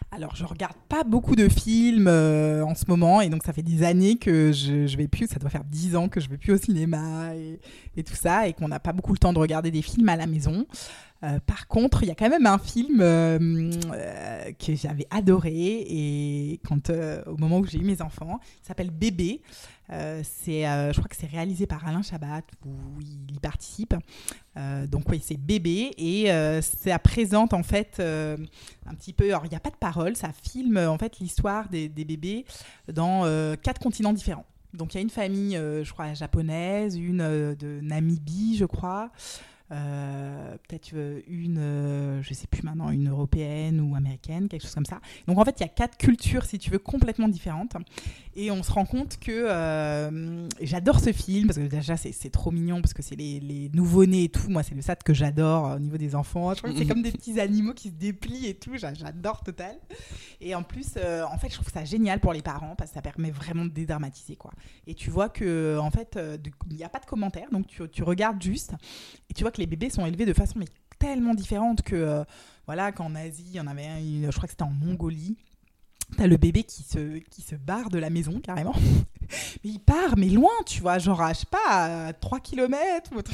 Alors, je regarde pas beaucoup de films euh, en ce moment, et donc ça fait des années que je, je vais plus, ça doit faire 10 ans que je vais plus au cinéma et, et tout ça, et qu'on n'a pas beaucoup le temps de regarder des films à la maison. Euh, par contre, il y a quand même un film euh, euh, que j'avais adoré, et quand, au moment où j'ai eu mes enfants, il s'appelle Bébé. C'est, je crois que c'est réalisé par Alain Chabat, où il y participe. Donc oui, c'est Bébé, et ça présente en fait un petit peu. Alors, il n'y a pas de parole, ça filme en fait l'histoire des, bébés dans quatre continents différents. Donc, il y a une famille, je crois, japonaise, une de Namibie, je crois. Euh, peut-être euh, une, euh, je sais plus maintenant, une européenne ou américaine, quelque chose comme ça. Donc en fait, il y a quatre cultures, si tu veux, complètement différentes. Et on se rend compte que j'adore ce film parce que déjà c'est trop mignon parce que c'est les, les nouveau-nés et tout. Moi, c'est le ça que j'adore au niveau des enfants. Je trouve que c'est comme des (laughs) petits animaux qui se déplient et tout. J'a- J'adore total. Et en plus, euh, en fait, je trouve ça génial pour les parents parce que ça permet vraiment de dédramatiser quoi. Et tu vois que en fait, il n'y a pas de commentaires, donc tu, tu regardes juste et tu vois que les bébés sont élevés de façon mais tellement différente que euh, voilà qu'en Asie, il y en avait un, je crois que c'était en Mongolie. T'as le bébé qui se, qui se barre de la maison carrément. (laughs) mais il part, mais loin, tu vois, genre, je sais pas, à 3 km ou autre.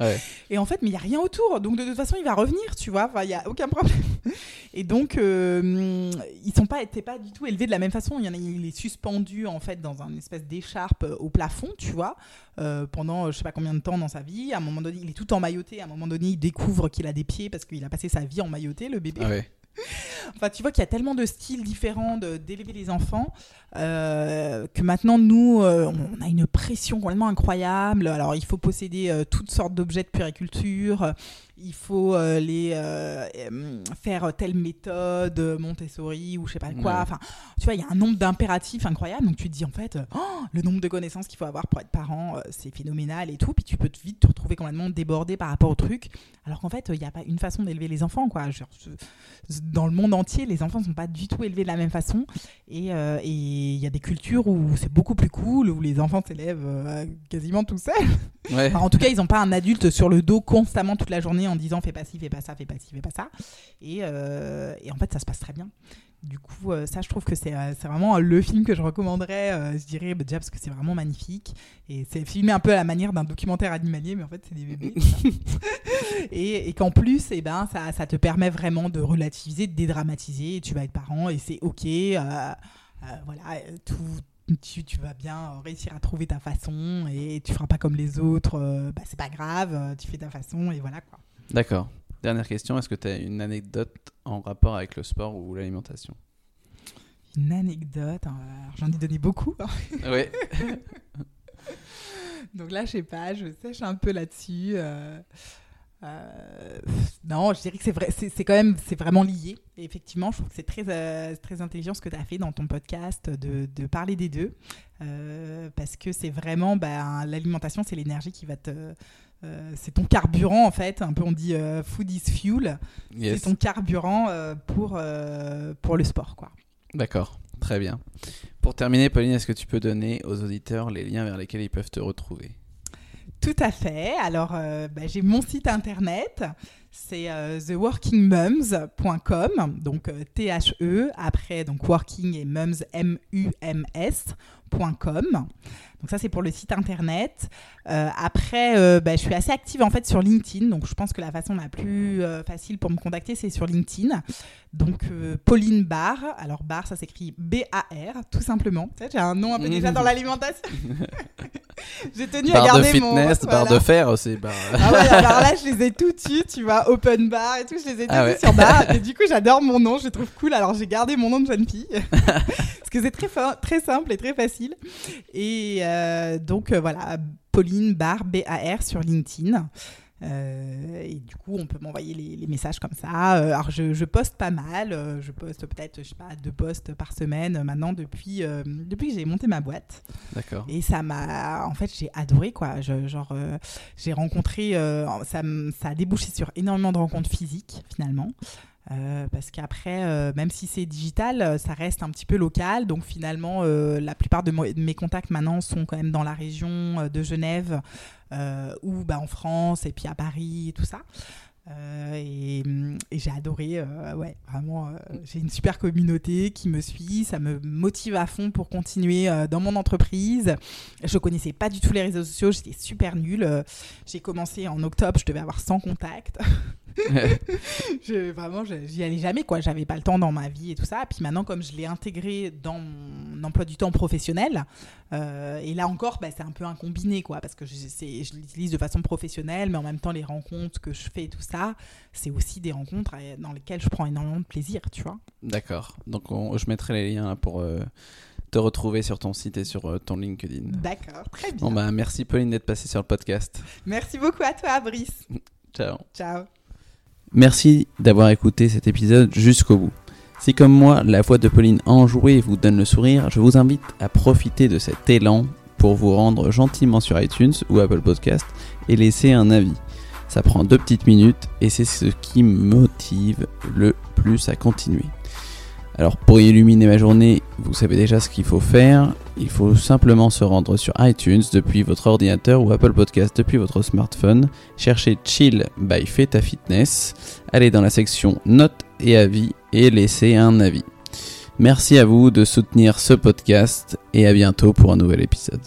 Ouais. Et en fait, mais il n'y a rien autour. Donc, de toute façon, il va revenir, tu vois. Enfin, il n'y a aucun problème. (laughs) Et donc, euh, ils sont pas, t'es pas du tout élevés de la même façon. Il, y en a, il est suspendu, en fait, dans une espèce d'écharpe euh, au plafond, tu vois, euh, pendant je sais pas combien de temps dans sa vie. À un moment donné, il est tout emmailloté. À un moment donné, il découvre qu'il a des pieds parce qu'il a passé sa vie emmailloté, le bébé. Ah ouais. Enfin, tu vois qu'il y a tellement de styles différents d'élever les enfants euh, que maintenant, nous, euh, on a une pression complètement incroyable. Alors, il faut posséder euh, toutes sortes d'objets de puriculture. Il faut euh, les euh, euh, faire telle méthode Montessori ou je sais pas quoi. Ouais. Enfin, tu vois, il y a un nombre d'impératifs incroyable. Donc, tu te dis en fait, oh, le nombre de connaissances qu'il faut avoir pour être parent, c'est phénoménal et tout. Puis, tu peux te- vite te retrouver complètement débordé par rapport au truc. Alors qu'en fait, il n'y a pas une façon d'élever les enfants, quoi. Genre, dans le monde entier, les enfants ne sont pas du tout élevés de la même façon. Et il y a des cultures où c'est beaucoup plus cool, où les enfants s'élèvent quasiment tout seuls. Ouais. Enfin, en tout cas, ils n'ont pas un adulte sur le dos constamment toute la journée en disant fais pas ci, fais pas ça, fais pas ci, fais pas ça. Et, euh, et en fait, ça se passe très bien. Du coup, euh, ça, je trouve que c'est euh, c'est vraiment le film que je recommanderais, je dirais, déjà parce que c'est vraiment magnifique. Et c'est filmé un peu à la manière d'un documentaire animalier, mais en fait, c'est des bébés. (laughs) et et qu'en plus, eh ben, ça, ça te permet vraiment de relativiser, de dédramatiser. Tu vas être parent et c'est OK. euh, euh, voilà, tout. Tu, tu vas bien réussir à trouver ta façon et tu feras pas comme les autres, euh, bah, c'est pas grave, tu fais ta façon et voilà quoi. D'accord. Dernière question, est-ce que tu as une anecdote en rapport avec le sport ou l'alimentation? Une anecdote, hein, j'en ai donné beaucoup. hein. (laughs) Oui. (laughs) Donc là, je sais pas, je sèche un peu là-dessus. euh, euh, non, je dirais que c'est vrai, c'est quand même, c'est vraiment lié. Et effectivement, je trouve que c'est très, euh, très intelligent ce que tu as fait dans ton podcast de, de parler des deux, Euh, parce que c'est vraiment, bah, l'alimentation, c'est l'énergie qui va te, euh, c'est ton carburant en fait. Un peu, on dit euh, food is fuel. Yes. C'est ton carburant euh, pour pour le sport, quoi. D'accord. Très bien. Pour terminer, Pauline, est-ce que tu peux donner aux auditeurs les liens vers lesquels ils peuvent te retrouver? Tout à fait. Alors, bah, j'ai mon site internet, c'est euh, theworkingmums.com, donc euh, T-H-E, après donc working et mums, M-U-M-S.com. Donc ça, c'est pour le site internet. Euh, après, euh, bah, je suis assez active en fait sur LinkedIn, donc je pense que la façon la plus facile pour me contacter, c'est sur LinkedIn. Donc Pauline Barr, alors Barr, ça s'écrit B-A-R, tout simplement. Tu sais, J'ai un nom un peu déjà dans l'alimentation. (laughs) J'ai tenu à Barre de garder mon... fitness, barre voilà. de fer aussi. barre- Ah ouais, alors là, (laughs) je les ai tout tu vois, open bar et tout, je les ai Ah ouais. sur bar. (laughs) Et du coup, j'adore mon nom, je le trouve cool. Alors, j'ai gardé mon nom de jeune fille. (laughs) Parce que c'est très, très simple et très facile. Et euh, donc, euh, voilà, Pauline Bar, B-A-R sur LinkedIn. Euh, et du coup, on peut m'envoyer les, les messages comme ça. Euh, alors, je, je poste pas mal. euh, je poste peut-être, je sais pas, deux posts par semaine maintenant depuis, euh, depuis que j'ai monté ma boîte. D'accord. Et ça m'a. En fait, j'ai adoré, quoi. Je- genre, euh, j'ai rencontré. ça, ça a débouché sur énormément de rencontres physiques, finalement. Euh, parce qu'après, euh, même si c'est digital, euh, ça reste un petit peu local. Donc finalement, la plupart de, mes contacts maintenant sont quand même dans la région de Genève ou bah, en France et puis à Paris et tout ça. Euh, et j'ai adoré, ouais, vraiment, j'ai une super communauté qui me suit, ça me motive à fond pour continuer dans mon entreprise. Je connaissais pas du tout les réseaux sociaux, j'étais super nulle. J'ai commencé en octobre, je devais avoir 100 contacts. (laughs) (laughs) je, vraiment, j'y allais jamais, quoi. J'avais pas le temps dans ma vie et tout ça. Puis maintenant, comme je l'ai intégré dans mon emploi du temps professionnel, euh, et là encore, bah, c'est un peu un combiné, quoi, parce que je, l'utilise de façon professionnelle, mais en même temps, les rencontres que je fais et tout ça, c'est aussi des rencontres dans lesquelles je prends énormément de plaisir, tu vois. D'accord. Donc on- je mettrai les liens là, pour euh, te retrouver sur ton site et sur euh, ton LinkedIn. D'accord, très bien. Bon bah merci Pauline d'être passée sur le podcast. Merci beaucoup à toi, Brice. (laughs) Ciao. Ciao. Merci d'avoir écouté cet épisode jusqu'au bout. Si comme moi, la voix de Pauline enjouée vous donne le sourire, je vous invite à profiter de cet élan pour vous rendre gentiment sur iTunes ou Apple Podcast et laisser un avis. Ça prend deux petites minutes et c'est ce qui me motive le plus à continuer. Alors pour illuminer ma journée, vous savez déjà ce qu'il faut faire. Il faut simplement se rendre sur iTunes depuis votre ordinateur ou Apple Podcast depuis votre smartphone, chercher Chill by Feta Fitness, aller dans la section Notes et avis et laisser un avis. Merci à vous de soutenir ce podcast et à bientôt pour un nouvel épisode.